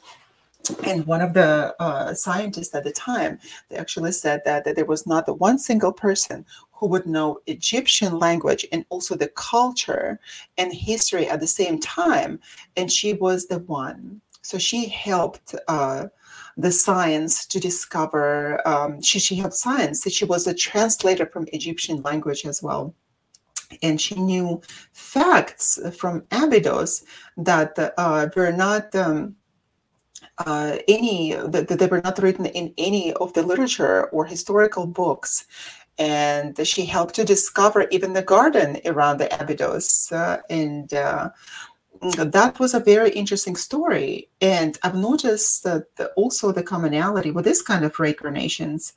And one of the uh, scientists at the time, they actually said that, that there was not the one single person who would know Egyptian language and also the culture and history at the same time. And she was the one. So she helped uh, the science to discover. Um, she, she had science. She was a translator from Egyptian language as well. And she knew facts from Abydos that uh, were not um, uh, any that, that they were not written in any of the literature or historical books and she helped to discover even the garden around the Abydos. Uh, and uh, that was a very interesting story. And I've noticed that the, also the commonality with this kind of reincarnations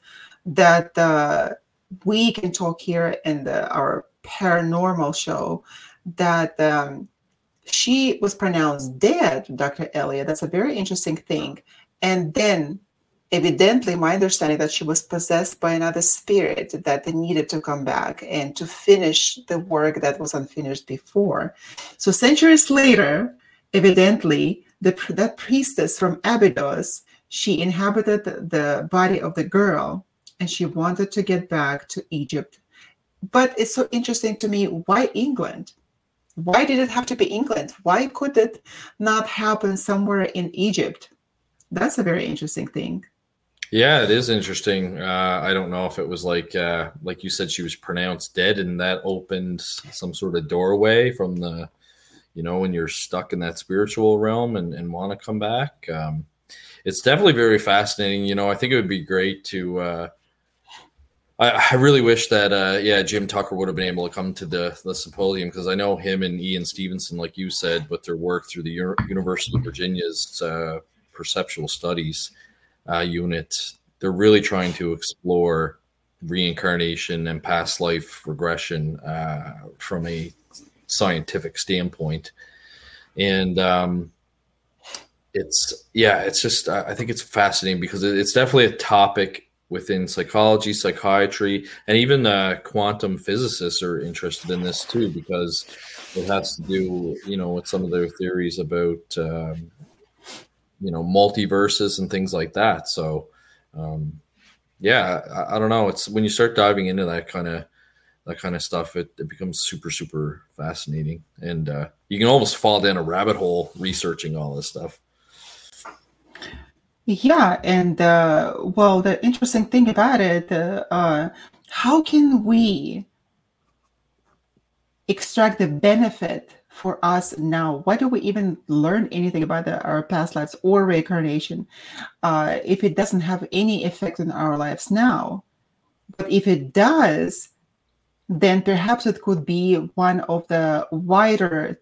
that uh, we can talk here in the, our paranormal show that um, she was pronounced dead, Dr. Elliott. That's a very interesting thing. And then evidently my understanding that she was possessed by another spirit that they needed to come back and to finish the work that was unfinished before so centuries later evidently the, that priestess from abydos she inhabited the, the body of the girl and she wanted to get back to Egypt. But it's so interesting to me why England? Why did it have to be England? Why could it not happen somewhere in Egypt? That's a very interesting thing. Yeah, it is interesting. Uh, I don't know if it was like uh, like you said she was pronounced dead, and that opened some sort of doorway from the, you know, when you're stuck in that spiritual realm and, and want to come back. Um, it's definitely very fascinating. You know, I think it would be great to. Uh, I, I really wish that uh, yeah Jim Tucker would have been able to come to the the symposium because I know him and Ian Stevenson, like you said, with their work through the U- University of Virginia's uh, perceptual studies uh, unit, they're really trying to explore reincarnation and past life regression uh, from a scientific standpoint, and um, it's yeah, it's just I think it's fascinating because it's definitely a topic within psychology, psychiatry, and even uh, quantum physicists are interested in this too because it has to do, you know, with some of their theories about, um, you know, multiverses and things like that. So, um, yeah, I, I, don't know. It's when you start diving into that kind of that kind of stuff, it, it becomes super super fascinating, and uh, you can almost fall down a rabbit hole researching all this stuff. Yeah, and uh, well, the interesting thing about it, uh, how can we extract the benefit for us now? Why do we even learn anything about the, our past lives or reincarnation uh, if it doesn't have any effect on our lives now? But if it does, then perhaps it could be one of the wider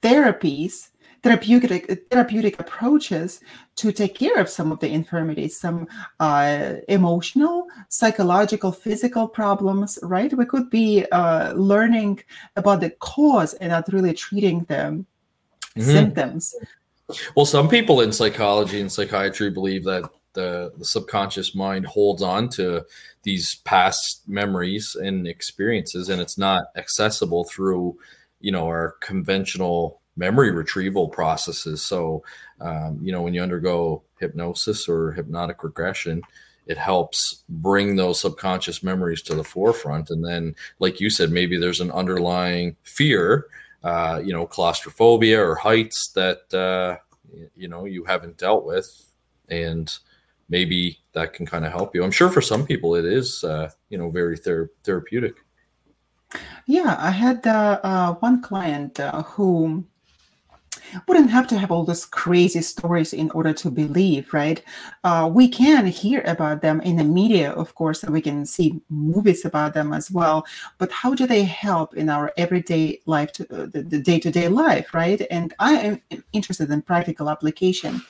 therapies therapeutic therapeutic approaches to take care of some of the infirmities, some uh, emotional, psychological, physical problems. Right? We could be uh, learning about the cause and not really treating the mm-hmm. symptoms. Well, some people in psychology and psychiatry believe that the, the subconscious mind holds on to these past memories and experiences, and it's not accessible through, you know, our conventional memory retrieval processes. So, um, you know, when you undergo hypnosis or hypnotic regression, it helps bring those subconscious memories to the forefront. And then, like you said, maybe there's an underlying fear, uh, you know, claustrophobia or heights that, uh, you know, you haven't dealt with. And maybe that can kind of help you. I'm sure for some people it is, uh, you know, very ther- therapeutic. Yeah, I had uh, uh, one client uh, who wouldn't have to have all those crazy stories in order to believe, right? Uh, we can hear about them in the media, of course, and we can see movies about them as well. But how do they help in our everyday life, to, uh, the day to day life, right? And I am interested in practical application.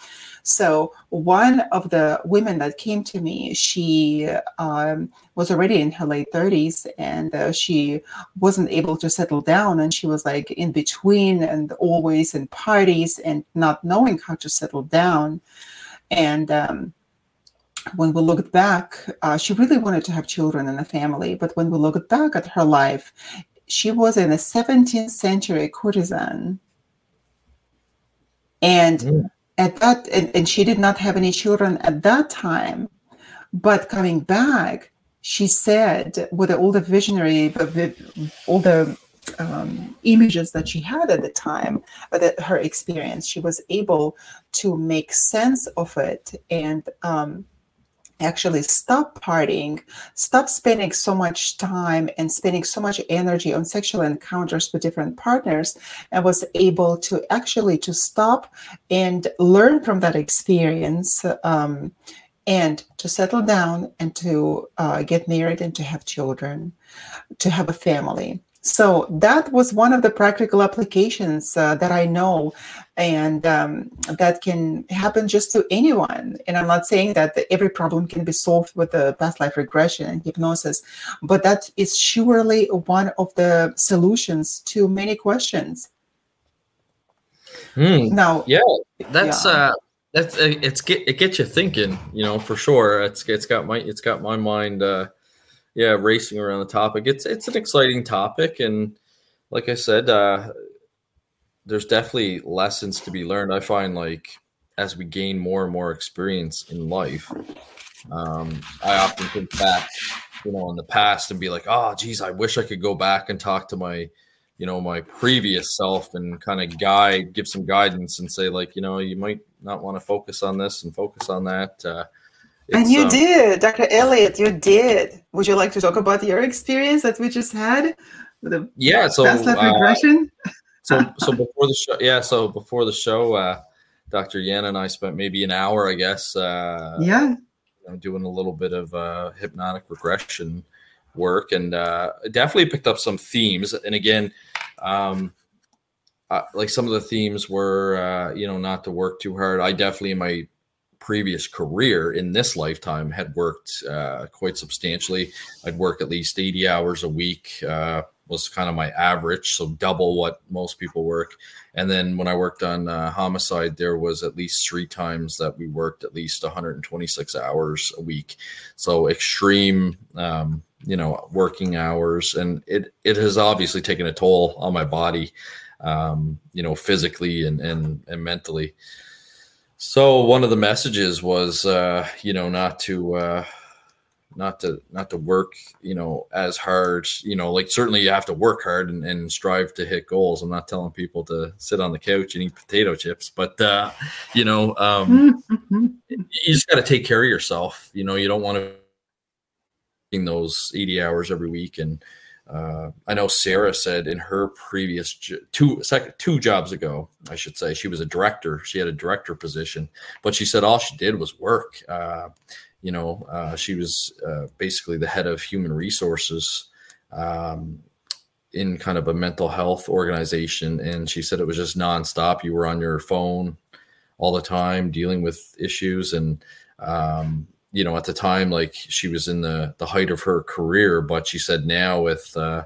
So one of the women that came to me, she um, was already in her late 30s and uh, she wasn't able to settle down and she was like in between and always in parties and not knowing how to settle down. And um, when we looked back, uh, she really wanted to have children and a family. But when we looked back at her life, she was in a 17th century courtesan. And mm at that and, and she did not have any children at that time. But coming back she said with all the visionary with all the um, images that she had at the time that her experience she was able to make sense of it and um, actually stop partying, stop spending so much time and spending so much energy on sexual encounters with different partners, and was able to actually to stop and learn from that experience. Um, and to settle down and to uh, get married and to have children, to have a family. So that was one of the practical applications uh, that I know, and um, that can happen just to anyone. And I'm not saying that every problem can be solved with the past life regression and hypnosis, but that is surely one of the solutions to many questions. Hmm. Now, yeah, that's yeah. uh that's uh, it's get it gets you thinking, you know, for sure. It's it's got my it's got my mind uh yeah, racing around the topic. It's it's an exciting topic, and like I said, uh, there's definitely lessons to be learned. I find like as we gain more and more experience in life, Um, I often think back, you know, in the past and be like, oh, geez, I wish I could go back and talk to my, you know, my previous self and kind of guide, give some guidance and say, like, you know, you might not want to focus on this and focus on that. Uh, and you um, did, Dr. Elliott, you did. Would you like to talk about your experience that we just had? The yeah, so past life uh, so, so before the show, yeah, so before the show, uh, Dr. Yana and I spent maybe an hour, I guess. Uh, yeah. You know, doing a little bit of uh, hypnotic regression work, and uh, definitely picked up some themes. And again, um, uh, like some of the themes were, uh, you know, not to work too hard. I definitely in my previous career in this lifetime had worked uh, quite substantially. I'd work at least 80 hours a week, uh, was kind of my average, so double what most people work. And then when I worked on uh, homicide, there was at least three times that we worked at least 126 hours a week. So extreme, um, you know, working hours, and it it has obviously taken a toll on my body, um, you know, physically and and and mentally. So one of the messages was, uh, you know, not to, uh, not to, not to work, you know, as hard. You know, like certainly you have to work hard and, and strive to hit goals. I'm not telling people to sit on the couch and eat potato chips, but uh, you know, um, you just got to take care of yourself. You know, you don't want to be those 80 hours every week and uh, I know Sarah said in her previous two two jobs ago, I should say, she was a director. She had a director position, but she said all she did was work. Uh, you know, uh, she was uh, basically the head of human resources um, in kind of a mental health organization, and she said it was just nonstop. You were on your phone all the time, dealing with issues and um, you know, at the time, like she was in the the height of her career, but she said now with uh,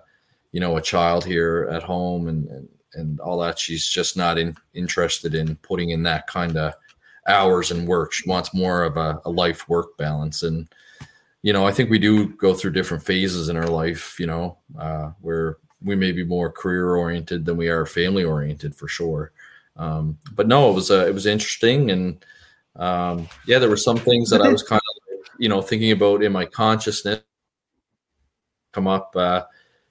you know a child here at home and and, and all that, she's just not in, interested in putting in that kind of hours and work. She wants more of a, a life work balance, and you know, I think we do go through different phases in our life. You know, uh, where we may be more career oriented than we are family oriented for sure. Um, but no, it was uh, it was interesting and um, yeah, there were some things that I was kind of you know thinking about in my consciousness come up uh,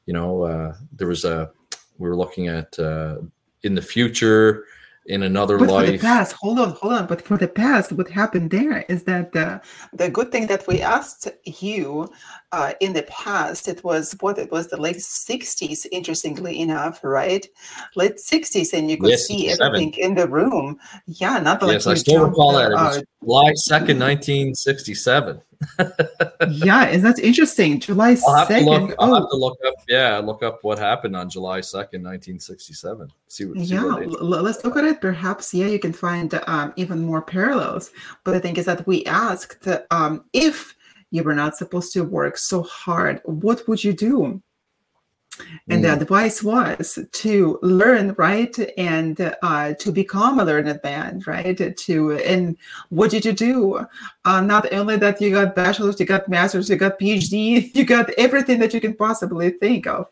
you know uh, there was a we were looking at uh, in the future in another but life. For the past, hold on, hold on. But for the past, what happened there is that the the good thing that we asked you uh, in the past, it was what it was the late '60s. Interestingly enough, right? Late '60s, and you could yes, see everything in the room. Yeah, not like yes, I still recall that. It was July second, nineteen sixty-seven yeah, and that's interesting? July second. I'll, I'll have to look up. Yeah, look up what happened on July second, nineteen sixty-seven. See what. Yeah, what let's look at it. Perhaps, yeah, you can find um, even more parallels. But the thing is that we asked um, if you were not supposed to work so hard, what would you do? And the mm. advice was to learn, right, and uh, to become a learned man, right? To and what did you do? Uh, not only that you got bachelor's, you got master's, you got PhD, you got everything that you can possibly think of.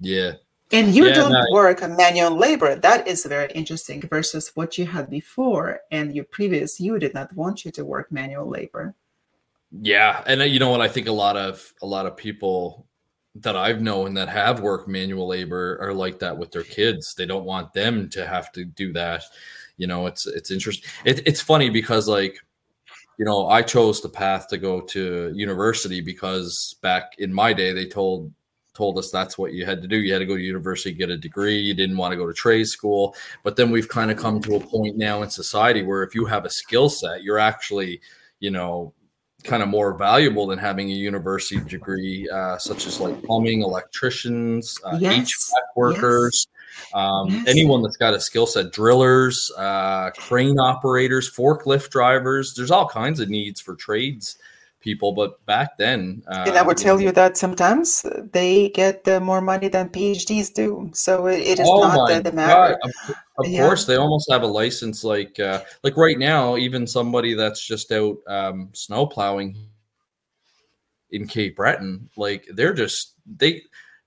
Yeah. And you yeah, don't no. work manual labor. That is very interesting versus what you had before, and your previous you did not want you to work manual labor. Yeah, and uh, you know what? I think a lot of a lot of people that I've known that have worked manual labor are like that with their kids. They don't want them to have to do that. You know, it's it's interesting. It, it's funny because like, you know, I chose the path to go to university because back in my day they told told us that's what you had to do. You had to go to university, get a degree. You didn't want to go to trade school. But then we've kind of come to a point now in society where if you have a skill set, you're actually, you know, kind of more valuable than having a university degree, uh, such as like plumbing, electricians, uh, yes. HVAC workers, yes. Um, yes. anyone that's got a skill set, drillers, uh, crane operators, forklift drivers. There's all kinds of needs for trades people. But back then, uh, and I would tell you that sometimes they get uh, more money than PhDs do. So it, it is oh not the, the matter. Of, of yeah. course, they almost have a license. Like uh, like right now, even somebody that's just out um, snow plowing in Cape Breton, like they're just they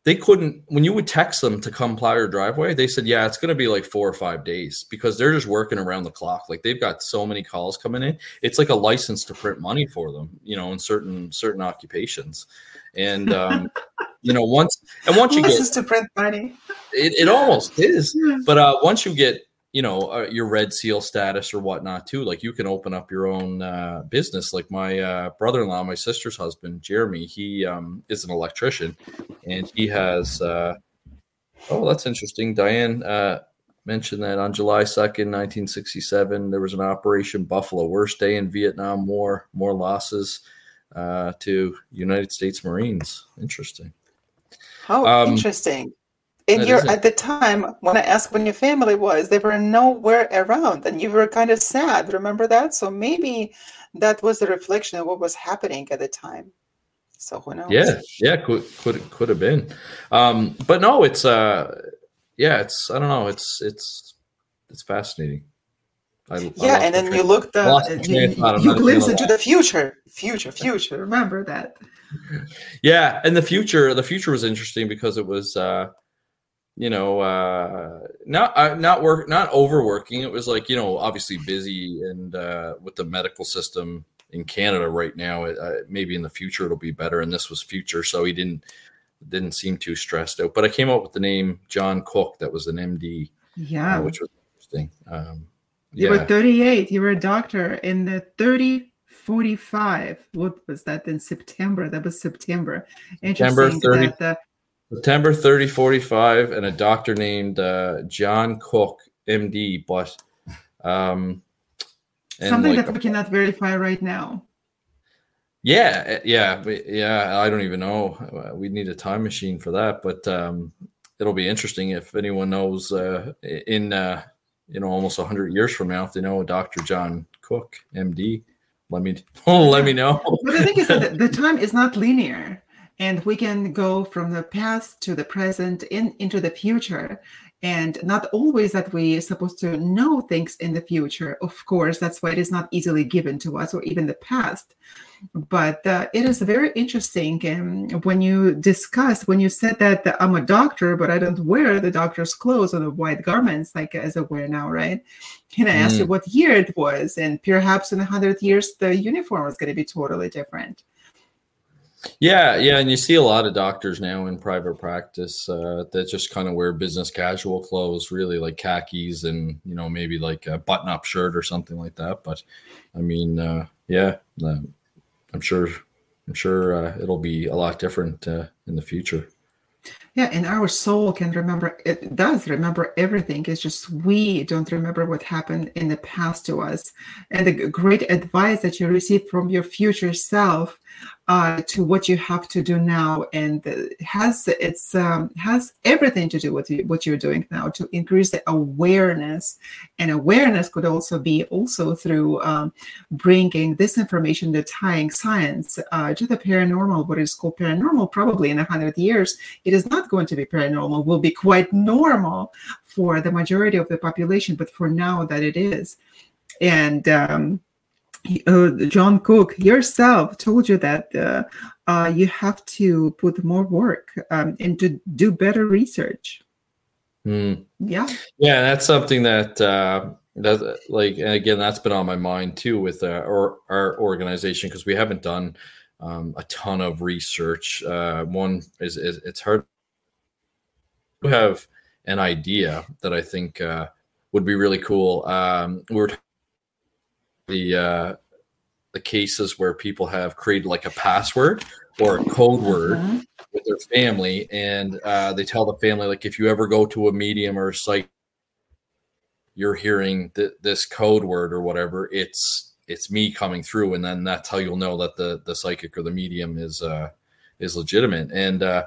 they couldn't when you would text them to come plow your driveway they said yeah it's going to be like four or five days because they're just working around the clock. Like they've got so many calls coming in. It's like a license to print money for them you know in certain certain occupations. And um you know once and once you license get to print money. it, it almost is. But uh once you get you know uh, your red seal status or whatnot too like you can open up your own uh, business. Like my uh, brother-in-law my sister's husband jeremy he um, is an electrician and he has uh, oh that's interesting. Diane uh, mentioned that on july 2nd 1967 there was an operation buffalo worst day in vietnam war more losses uh, to united states marines. Interesting. How Um, interesting. And that you're at the time when I asked when your family was, they were nowhere around, and you were kind of sad. Remember that? So maybe that was a reflection of what was happening at the time. So who knows? Yeah, yeah, could could could have been, um, but no, it's uh, yeah, it's I don't know, it's it's it's fascinating. I, I Yeah, my and then you looked, uh, lost you, train of thought. I'm you glimpse into the future, future, future. Remember that? Yeah, and the future, the future was interesting because it was, uh, you know, uh, not uh, not work, not overworking. It was like you know, obviously busy, and uh, with the medical system in Canada right now, it, uh, maybe in the future it'll be better. And this was future, so he didn't didn't seem too stressed out. But I came up with the name John Cook. That was an MD, Yeah. uh, which was interesting. Um, You were 38. You were a doctor in the 30 45. What was that in September? That was September. September Interesting 30. that uh, September 30, 45, and a doctor named uh, John Cook, MD. But um, something like that we cannot verify right now. Yeah, eh, yeah, yeah. I don't even know. We need a time machine for that, but um, it'll be interesting if anyone knows uh, in uh, you know almost hundred years from now if they know Dr. John Cook, MD. Let me let me know. But the thing is that the time is not linear, and we can go from the past to the present in into the future. And not always that we are supposed to know things in the future. Of course, that's why it is not easily given to us, or even the past. But uh, it is very interesting. And when you discuss, when you said that the, I'm a doctor, but I don't wear the doctor's clothes or the white garments like as I wear now, right? And I asked you what year it was, and perhaps in a hundred years the uniform was going to be totally different. Yeah, yeah, and you see a lot of doctors now in private practice uh, that just kind of wear business casual clothes, really like khakis and you know maybe like a button-up shirt or something like that. But I mean, uh, yeah, I'm sure, I'm sure uh, it'll be a lot different uh, in the future. Yeah, and our soul can remember, it does remember everything. It's just we don't remember what happened in the past to us. And the great advice that you receive from your future self uh, to what you have to do now, and has it's um, has everything to do with you, what you're doing now to increase the awareness. And awareness could also be also through um, bringing this information, the tying science uh, to the paranormal, what is called paranormal. Probably in a hundred years, it is not going to be paranormal. Will be quite normal for the majority of the population, but for now, that it is. And um, uh, John Cook yourself told you that uh, uh, you have to put more work um, and to do better research. Hmm. Yeah. Yeah, that's something that uh, that like, and again, that's been on my mind too with uh, our our organization because we haven't done um, a ton of research. Uh, one is, is it's hard to have an idea that I think uh, would be really cool. Um, we were the uh, the cases where people have created like a password or a code word Mhm. with their family and uh, they tell the family like if you ever go to a medium or a site you're hearing th- this code word or whatever it's it's me coming through and then that's how you'll know that the the psychic or the medium is uh is legitimate and uh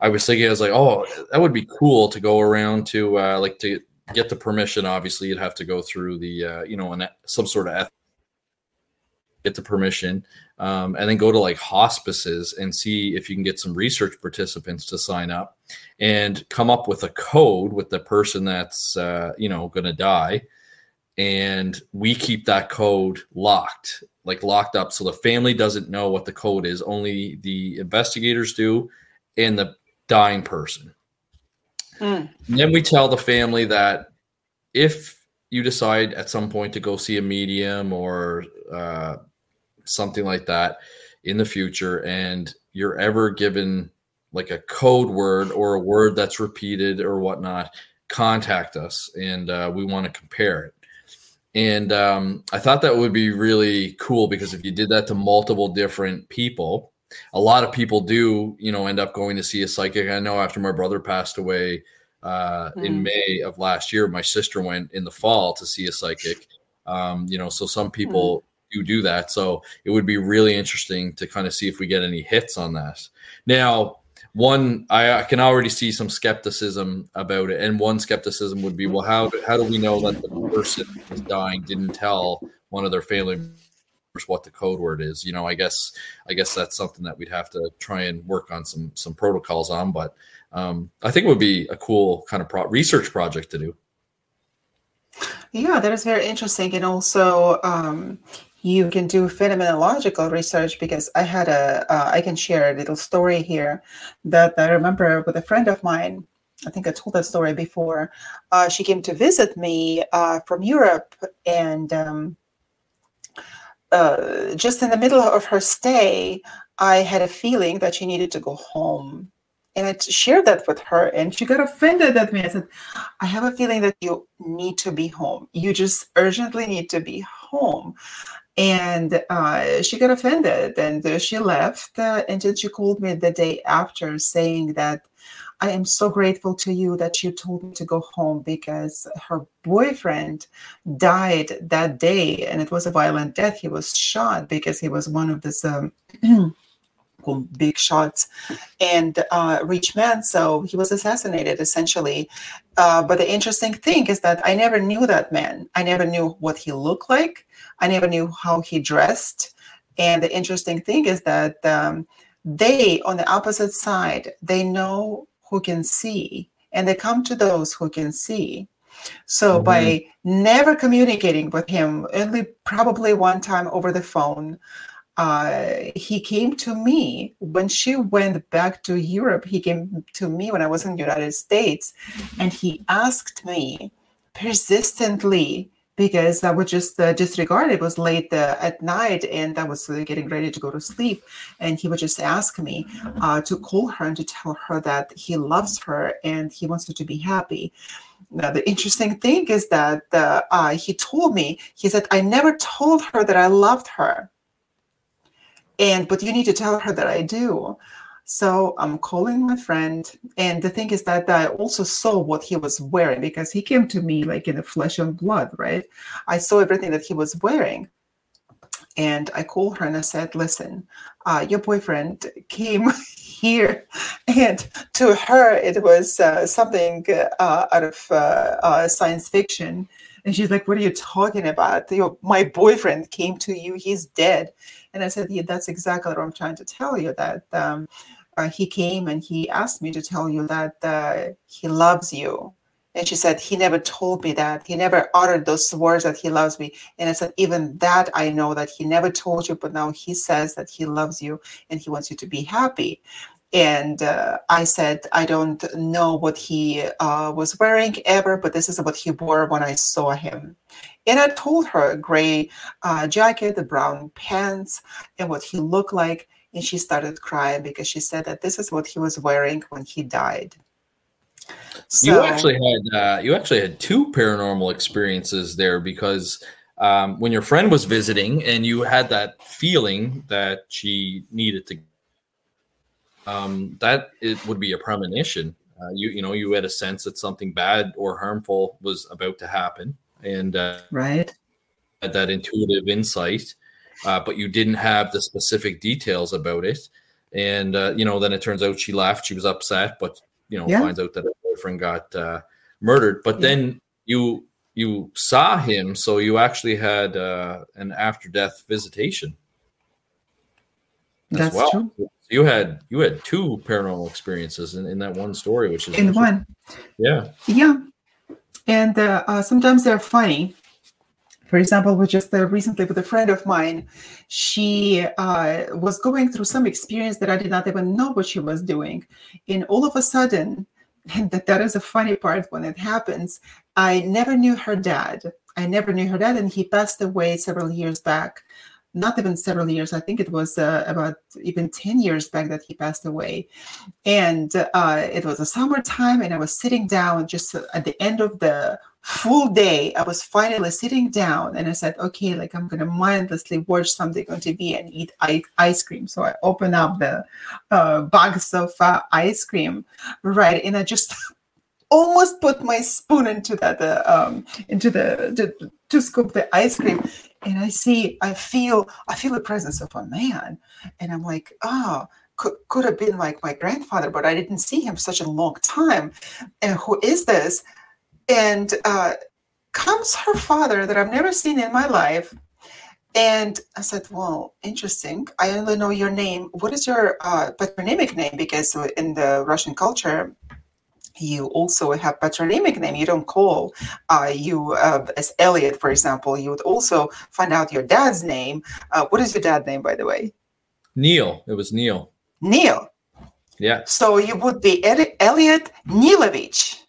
i was thinking i was like oh that would be cool to go around to uh like to get the permission obviously you'd have to go through the uh you know an, some sort of get the permission um, and then go to like hospices and see if you can get some research participants to sign up and come up with a code with the person that's uh, you know going to die and we keep that code locked like locked up so the family doesn't know what the code is only the investigators do and the dying person. Mm. then we tell the family that if you decide at some point to go see a medium or uh, something like that in the future, and you're ever given like a code word or a word that's repeated or whatnot, contact us and uh, we want to compare it. And um, I thought that would be really cool because if you did that to multiple different people, a lot of people do, you know, end up going to see a psychic. I know after my brother passed away uh, mm. in May of last year, my sister went in the fall to see a psychic. Um, you know, so some people mm. Do do that. So it would be really interesting to kind of see if we get any hits on that. Now, one I, can already see some skepticism about it and one skepticism would be well how do, how do we know that the person who's dying didn't tell one of their family members what the code word is you know i guess i guess that's something that we'd have to try and work on some some protocols on but um, i think it would be a cool kind of pro- research project to do yeah that is very interesting and also um, you can do phenomenological research because I had a uh, I can share a little story here that I remember with a friend of mine. I think I told that story before. Uh, she came to visit me uh, from Europe, and um, uh, just in the middle of her stay, I had a feeling that she needed to go home. And I shared that with her, and she got offended at me. I said, I have a feeling that you need to be home. You just urgently need to be home and uh, she got offended and she left uh, and then she called me the day after saying that i am so grateful to you that you told me to go home because her boyfriend died that day and it was a violent death. He was shot because he was one of this um, big shots and uh, rich man so he was assassinated essentially uh, but the interesting thing is that i never knew that man i never knew what he looked like I never knew how he dressed. And the interesting thing is that um, they, on the opposite side, they know who can see, and they come to those who can see. So mm-hmm. by never communicating with him, only probably one time over the phone, uh, he came to me when she went back to Europe. He came to me when I was in the United States, and he asked me persistently because I would just uh, disregard it. it was late uh, at night and I was uh, getting ready to go to sleep. And he would just ask me uh, to call her and to tell her that he loves her and he wants her to be happy. Now, the interesting thing is that uh, he told me, he said, I never told her that I loved her. And, but you need to tell her that I do. So I'm calling my friend, and the thing is that I also saw what he was wearing because he came to me like in the flesh and blood, right? I saw everything that he was wearing. And I called her and I said, Listen, uh, your boyfriend came here. And to her, it was uh, something uh, out of uh, uh, science fiction. And she's like, What are you talking about? My boyfriend came to you, he's dead. And I said, Yeah, that's exactly what I'm trying to tell you that. Um, uh, he came and he asked me to tell you that uh, he loves you. And she said, He never told me that. He never uttered those words that he loves me. And I said, Even that I know that he never told you, but now he says that he loves you and he wants you to be happy. And uh, I said, I don't know what he uh, was wearing ever, but this is what he wore when I saw him. And I told her gray uh, jacket, the brown pants, and what he looked like and she started crying because she said that this is what he was wearing when he died. So, you actually had uh, you actually had two paranormal experiences there because um, when your friend was visiting and you had that feeling that she needed to, um, that it would be a premonition. Uh, you you know you had a sense that something bad or harmful was about to happen, and uh, right had that intuitive insight uh, but you didn't have the specific details about it. And uh, you know, then it turns out she laughed. She was upset, but you know, yeah. finds out that her boyfriend got uh, murdered. But yeah. then you you saw him, so you actually had uh, an after death visitation. That's well. true. You had you had two paranormal experiences in, in that one story, which is in one. Yeah. Yeah, and uh, uh, sometimes they're funny For example, with just uh, recently with a friend of mine, she uh, was going through some experience that I did not even know what she was doing, and all of a sudden, and that, that is a funny part when it happens. I never knew her dad. I never knew her dad, and he passed away several years back not even several years. I think it was uh, about even 10 years back that he passed away. And uh, it was a summertime, and I was sitting down just at the end of the full day. I was finally sitting down, and I said, okay, like I'm going to mindlessly watch something on TV and eat ice cream. So I open up the uh, box of uh, ice cream, right? And I just almost put my spoon into that uh, um, into the, the to scoop the ice cream and I see, I feel, I feel the presence of a man, and I'm like, oh, could, could have been like my grandfather, but I didn't see him such a long time. And who is this? And uh, comes her father that I've never seen in my life. And I said, Well, interesting. I only know your name. What is your uh, patronymic name? Because in the Russian culture, you also have patronymic name. You don't call uh, you uh, as Elliott, for example. You would also find out your dad's name. Uh, what is your dad's name, by the way? Neil. It was Neil. Neil. Yeah. So you would be Elliott Nilovich.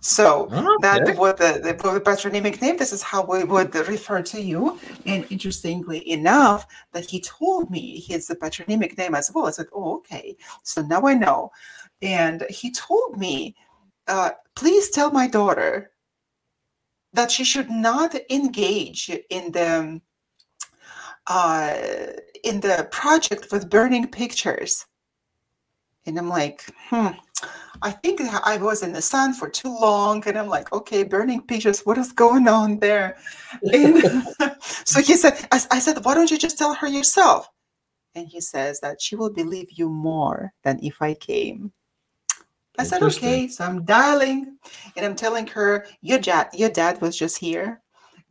So oh, that would the, the, the patronymic name. This is how we would refer to you. And interestingly enough, that he told me his patronymic name as well. I said, "Oh, okay." So now I know. And he told me uh, please tell my daughter that she should not engage in the uh, in the project with burning pictures. And I'm like, hmm, I think I was in the sun for too long. And I'm like, okay, burning pictures, what is going on there? And so he said, I, I said, why don't you just tell her yourself? And he says that she will believe you more than if I came. I said, okay. So I'm dialing and I'm telling her, your dad, your dad was just here.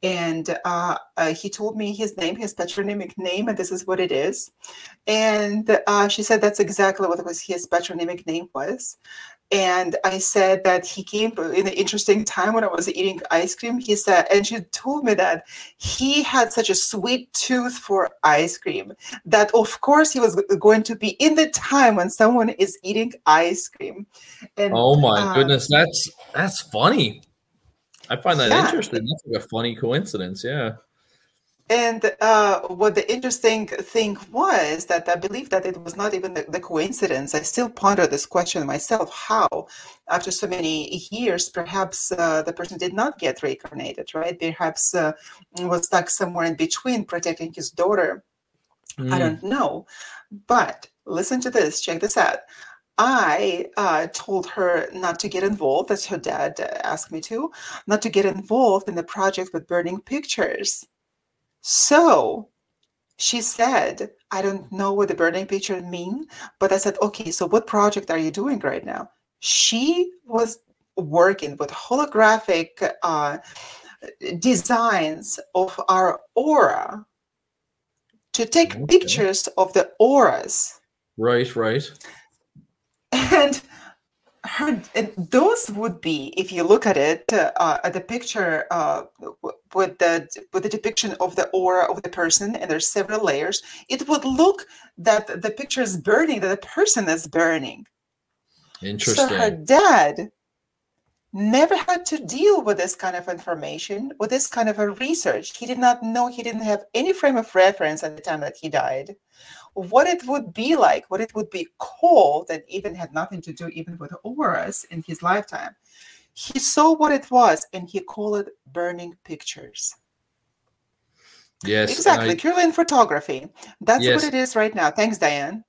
And uh, uh, he told me his name, his patronymic name, and this is what it is. And uh, she said that's exactly what it was his patronymic name was. And I said that he came in an interesting time when I was eating ice cream. He said, and she told me that he had such a sweet tooth for ice cream that, of course, he was going to be in the time when someone is eating ice cream. And, oh my uh, goodness, that's that's funny. I find that yeah. interesting. That's like a funny coincidence. Yeah. And uh, what the interesting thing was that I believe that it was not even the, the, coincidence. I still ponder this question myself how, after so many years, perhaps uh, the person did not get reincarnated, right? Perhaps uh, was stuck somewhere in between protecting his daughter. Mm. I don't know. But listen to this, check this out. I uh, told her not to get involved, as her dad asked me to, not to get involved in the project with burning pictures so she said, I don't know what the burning picture mean, but I said, okay, so what project are you doing right now? She was working with holographic uh, designs of our aura to take okay. pictures of the auras. Right, right. And her those would be if you look at it uh, at the picture uh, with the with the depiction of the aura of the person and there's several layers it would look that the picture is burning that the person is burning. Interesting so her dad never had to deal with this kind of information with this kind of a research. He did not know he didn't have any frame of reference at the time that he died what it would be like, what it would be called, that even had nothing to do even with auras in his lifetime. He saw what it was and he called it burning pictures. Yes. Exactly. I, photography. That's yes. what it is right now. Thanks, Diane.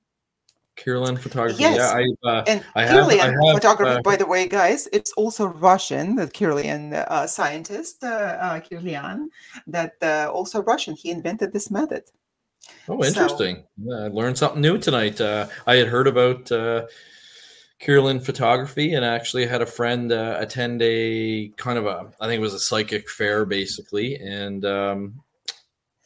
Kirlian photography. Yes. Yeah, I, uh, and I Kirlian have, have, photography, uh, by the way, guys, it's also Russian, the Kirlian uh, scientist, uh, uh Kirlian, that uh, also Russian. He invented this method. Oh, interesting. So, I learned something new tonight. Uh, I had heard about uh, Kirlian photography and actually had a friend uh, attend a kind of a, I think it was a psychic fair basically. And um,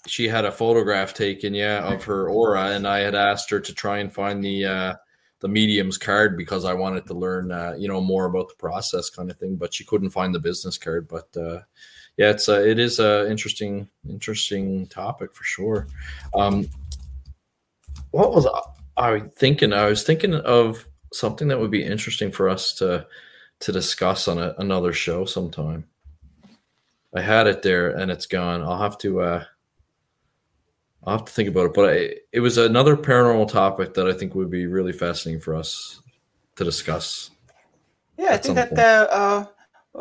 she had a photograph taken, yeah, of her aura. And I had asked her to try and find the, uh, the medium's card because I wanted to learn, uh, you know, more about the process kind of thing. But she couldn't find the business card. But uh, yeah, it's a, it is a interesting interesting topic for sure. Um, what was I thinking? I was thinking of something that would be interesting for us to to discuss on a, another show sometime. I had it there and it's gone. I'll have to uh, I'll have to think about it. But I, it was another paranormal topic that I think would be really fascinating for us to discuss. Yeah, I think that the, uh,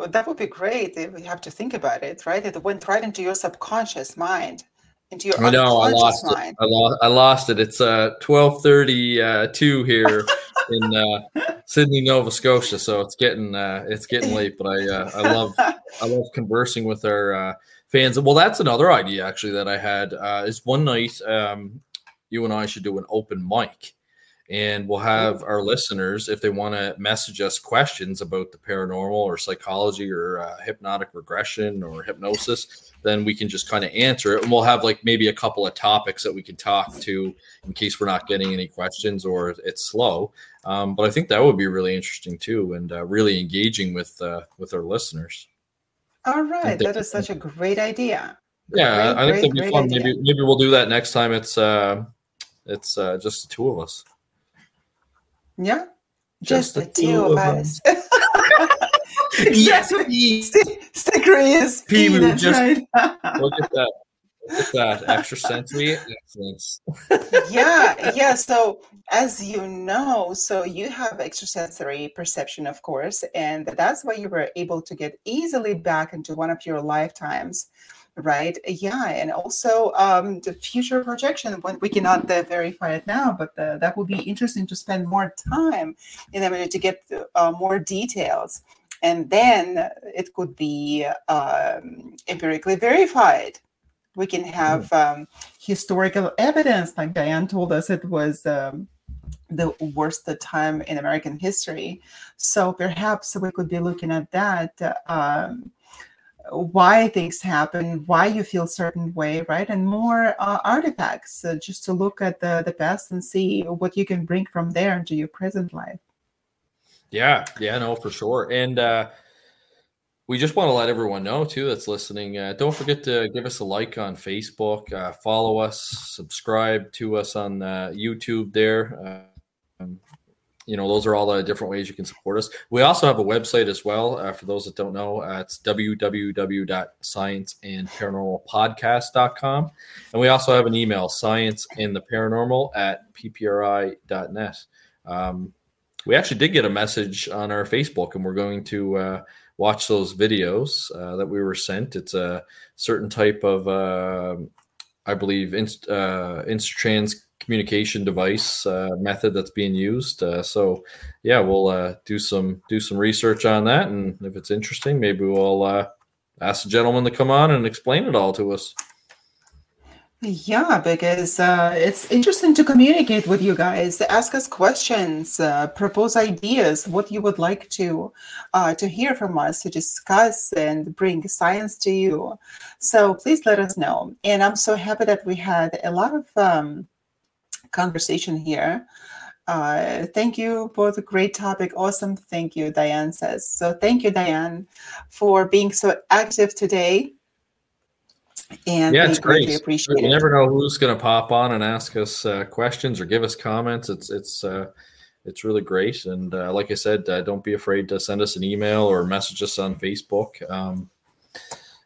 that would be great. If we have to think about it, right? It went right into your subconscious mind, into your I know I lost mind. it. I lost, I lost it. It's uh twelve thirty uh, two here in uh, Sydney, Nova Scotia. So it's getting uh, it's getting late. But I uh, I love I love conversing with our uh, fans. Well, that's another idea actually that I had uh, is one night um, you and I should do an open mic, and we'll have our listeners if they want to message us questions about the paranormal or psychology or uh, hypnotic regression or hypnosis. Then we can just kind of answer it, and we'll have like maybe a couple of topics that we can talk to in case we're not getting any questions or it's slow. Um, but I think that would be really interesting too, and uh, really engaging with uh, with our listeners. All right, that is such a great idea. Yeah, Great, I think great, that'd be fun. idea. Maybe maybe we'll do that next time. It's uh, it's uh, just the two of us. Yeah, Just just, the two two of us. us. Yes, Sticker is we P, were just- right. Look at that. Look at that extrasensory excellence. yeah yeah so as you know so you have extrasensory perception of course and that's why you were able to get easily back into one of your lifetimes right? Yeah and also um the future projection when we cannot uh, verify it now but uh, that would be interesting to spend more time in order to get uh, more details. And then it could be um, empirically verified. We can have um, historical evidence like diane told us it was um, the worst time in american history. So perhaps we could be looking at that um, why things happen why you feel certain way right and more uh, artifacts uh, just to look at the, the past and see what you can bring from there into your present life Yeah, yeah, no, for sure. And uh, we just want to let everyone know too that's listening. Uh, don't forget to give us a like on Facebook, uh, follow us, subscribe to us on uh, YouTube. There, um, you know, those are all the different ways you can support us. We also have a website as well. Uh, for those that don't know, uh, it's www.scienceandparanormalpodcast.com. And we also have an email, science and the paranormal at ppri.net. Um, we actually did get a message on our Facebook, and we're going to uh, watch those videos uh, that we were sent. It's a certain type of, uh, I believe, inst- uh, communication device uh, method that's being used. Uh, so, yeah, we'll uh, do some do some research on that, and if it's interesting, maybe we'll uh, ask the gentleman to come on and explain it all to us. Yeah, because uh, it's interesting to communicate with you guys, ask us questions, uh, propose ideas, what you would like to to hear from us, to discuss and bring science to you. So please let us know. And I'm so happy that we had a lot of um, conversation here. Uh, thank you for the great topic. Awesome. Thank you, Diane says. So thank you, Diane, for being so active today. And yeah, it's great. appreciate You it. never know who's going to pop on and ask us uh, questions or give us comments. It's it's uh, it's really great. And uh, like I said, uh, don't be afraid to send us an email or message us on Facebook. Um,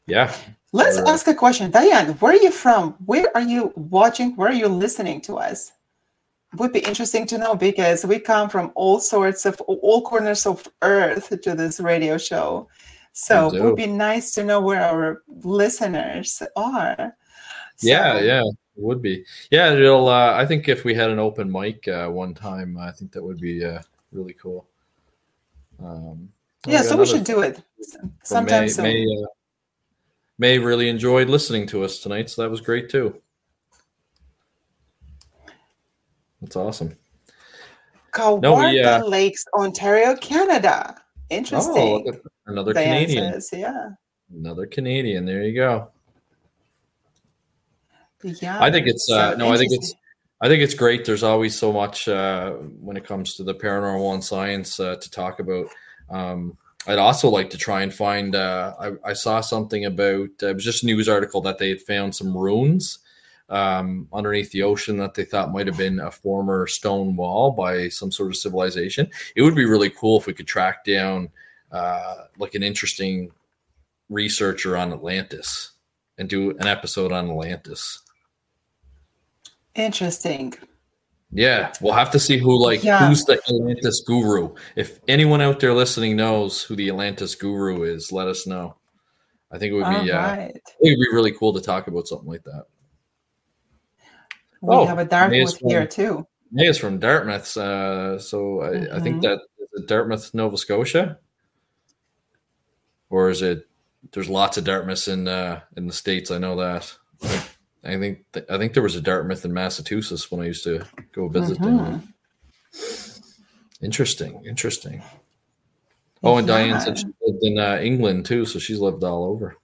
yeah, Let's Uh, ask a question. Diane, where are you from? Where are you watching? Where are you listening to us? Would be interesting to know because we come from all sorts of all corners of earth to this radio show. So it would be nice to know where our listeners are. yeah, So- yeah. It would be. Yeah, it'll. Uh, I think if we had an open mic uh, one time, I think that would be uh, really cool. Um, Yeah, so we should do it sometime May, soon. May, uh, May really enjoyed listening to us tonight, so that was great too. That's awesome. Kawartha we, uh, Lakes, Ontario, Canada. Oh, Interesting. at another Diane Canadian. says, yeah. Another Canadian. There you go. Yeah. I think it's, uh, no, I think it's- I think it's great. There's always so much uh, when it comes to the paranormal and science uh, to talk about. Um, I'd also like to try and find. Uh, I, I, saw something about uh, it was just a news article that they had found some runes um, underneath the ocean that they thought might have been a former stone wall by some sort of civilization. It would be really cool if we could track down uh, like an interesting researcher on Atlantis and do an episode on Atlantis. Interesting. Yeah, we'll have to see who like yeah. who's the Atlantis guru. If anyone out there listening knows who the Atlantis guru is, let us know. I think it would be yeah, right. uh, it would be really cool to talk about something like that. We oh, have a Dartmouth from, here too. May is from Dartmouth, uh, so I, mm-hmm. I think mm-hmm. that is it Dartmouth, Nova Scotia, or is it? There's lots of Dartmouths in uh, in the states. I know that. I think th- I think there was a Dartmouth in Massachusetts when I used to go visit mm-hmm. them. Interesting, interesting. Oh, and yeah. Diane said she lived in uh, England too, so she's lived all over.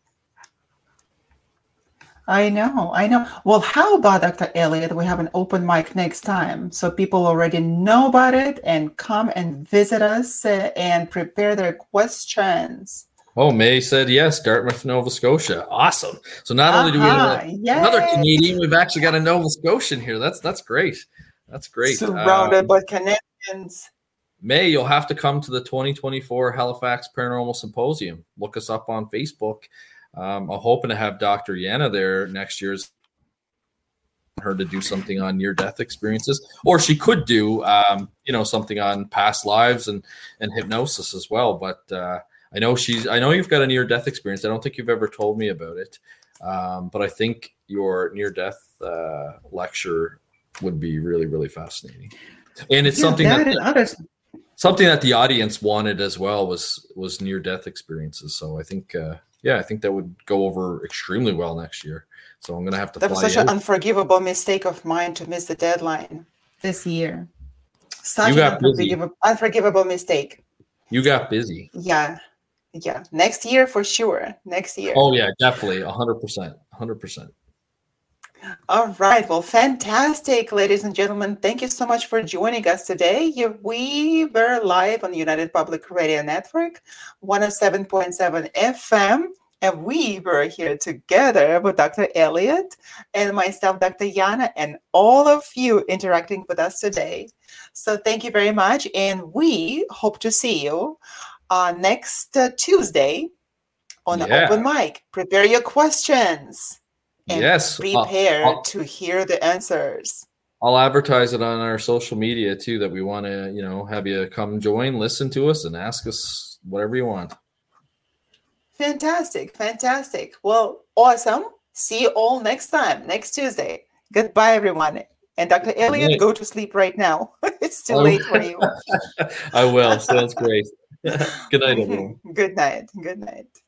I know, I know. Well, how about Dr. Elliott? We have an open mic next time, so people already know about it and come and visit us uh, and prepare their questions. Oh, May said yes, Dartmouth, Nova Scotia. Awesome. So not only do we have uh-huh. another Canadian, we've actually got a Nova Scotian here. That's that's great. That's great. Surrounded um, by Canadians. May, you'll have to come to the 2024 Halifax Paranormal Symposium. Look us up on Facebook. Um, I'm hoping to have Dr. Yana there next year's her to do something on near death experiences or she could do um, you know something on past lives and and hypnosis as well but uh, I know she's. I know you've got a near death experience. I don't think you've ever told me about it, um, but I think your near death uh, lecture would be really really fascinating, and it's yeah, something that, that something that the audience wanted as well was was near death experiences. So I think. Uh, yeah, I think that would go over extremely well next year. So I'm gonna have to. That was such out. an unforgivable mistake of mine to miss the deadline this year. Such an unforgivable, unforgivable mistake. You got busy. Yeah, yeah next year for sure next year oh yeah definitely 100% 100% all right well fantastic ladies and gentlemen thank you so much for joining us today we were live on the united public radio network 107.7 fm and we were here together with Dr. Elliott and myself, Dr. Yana, and all of you interacting with us today. So thank you very much. And we hope to see you uh, next uh, Tuesday on yeah. the open mic. Prepare your questions and yes, prepare I'll, I'll, to hear the answers. I'll advertise it on our social media too that we want to, you know, have you come join, listen to us, and ask us whatever you want. Fantastic, fantastic. Well, awesome. See you all next time, next Tuesday. Goodbye, everyone. And Dr. Elliott, go to sleep right now. it's too late for you. I will. Sounds great. Good night, everyone. Good night. Good night.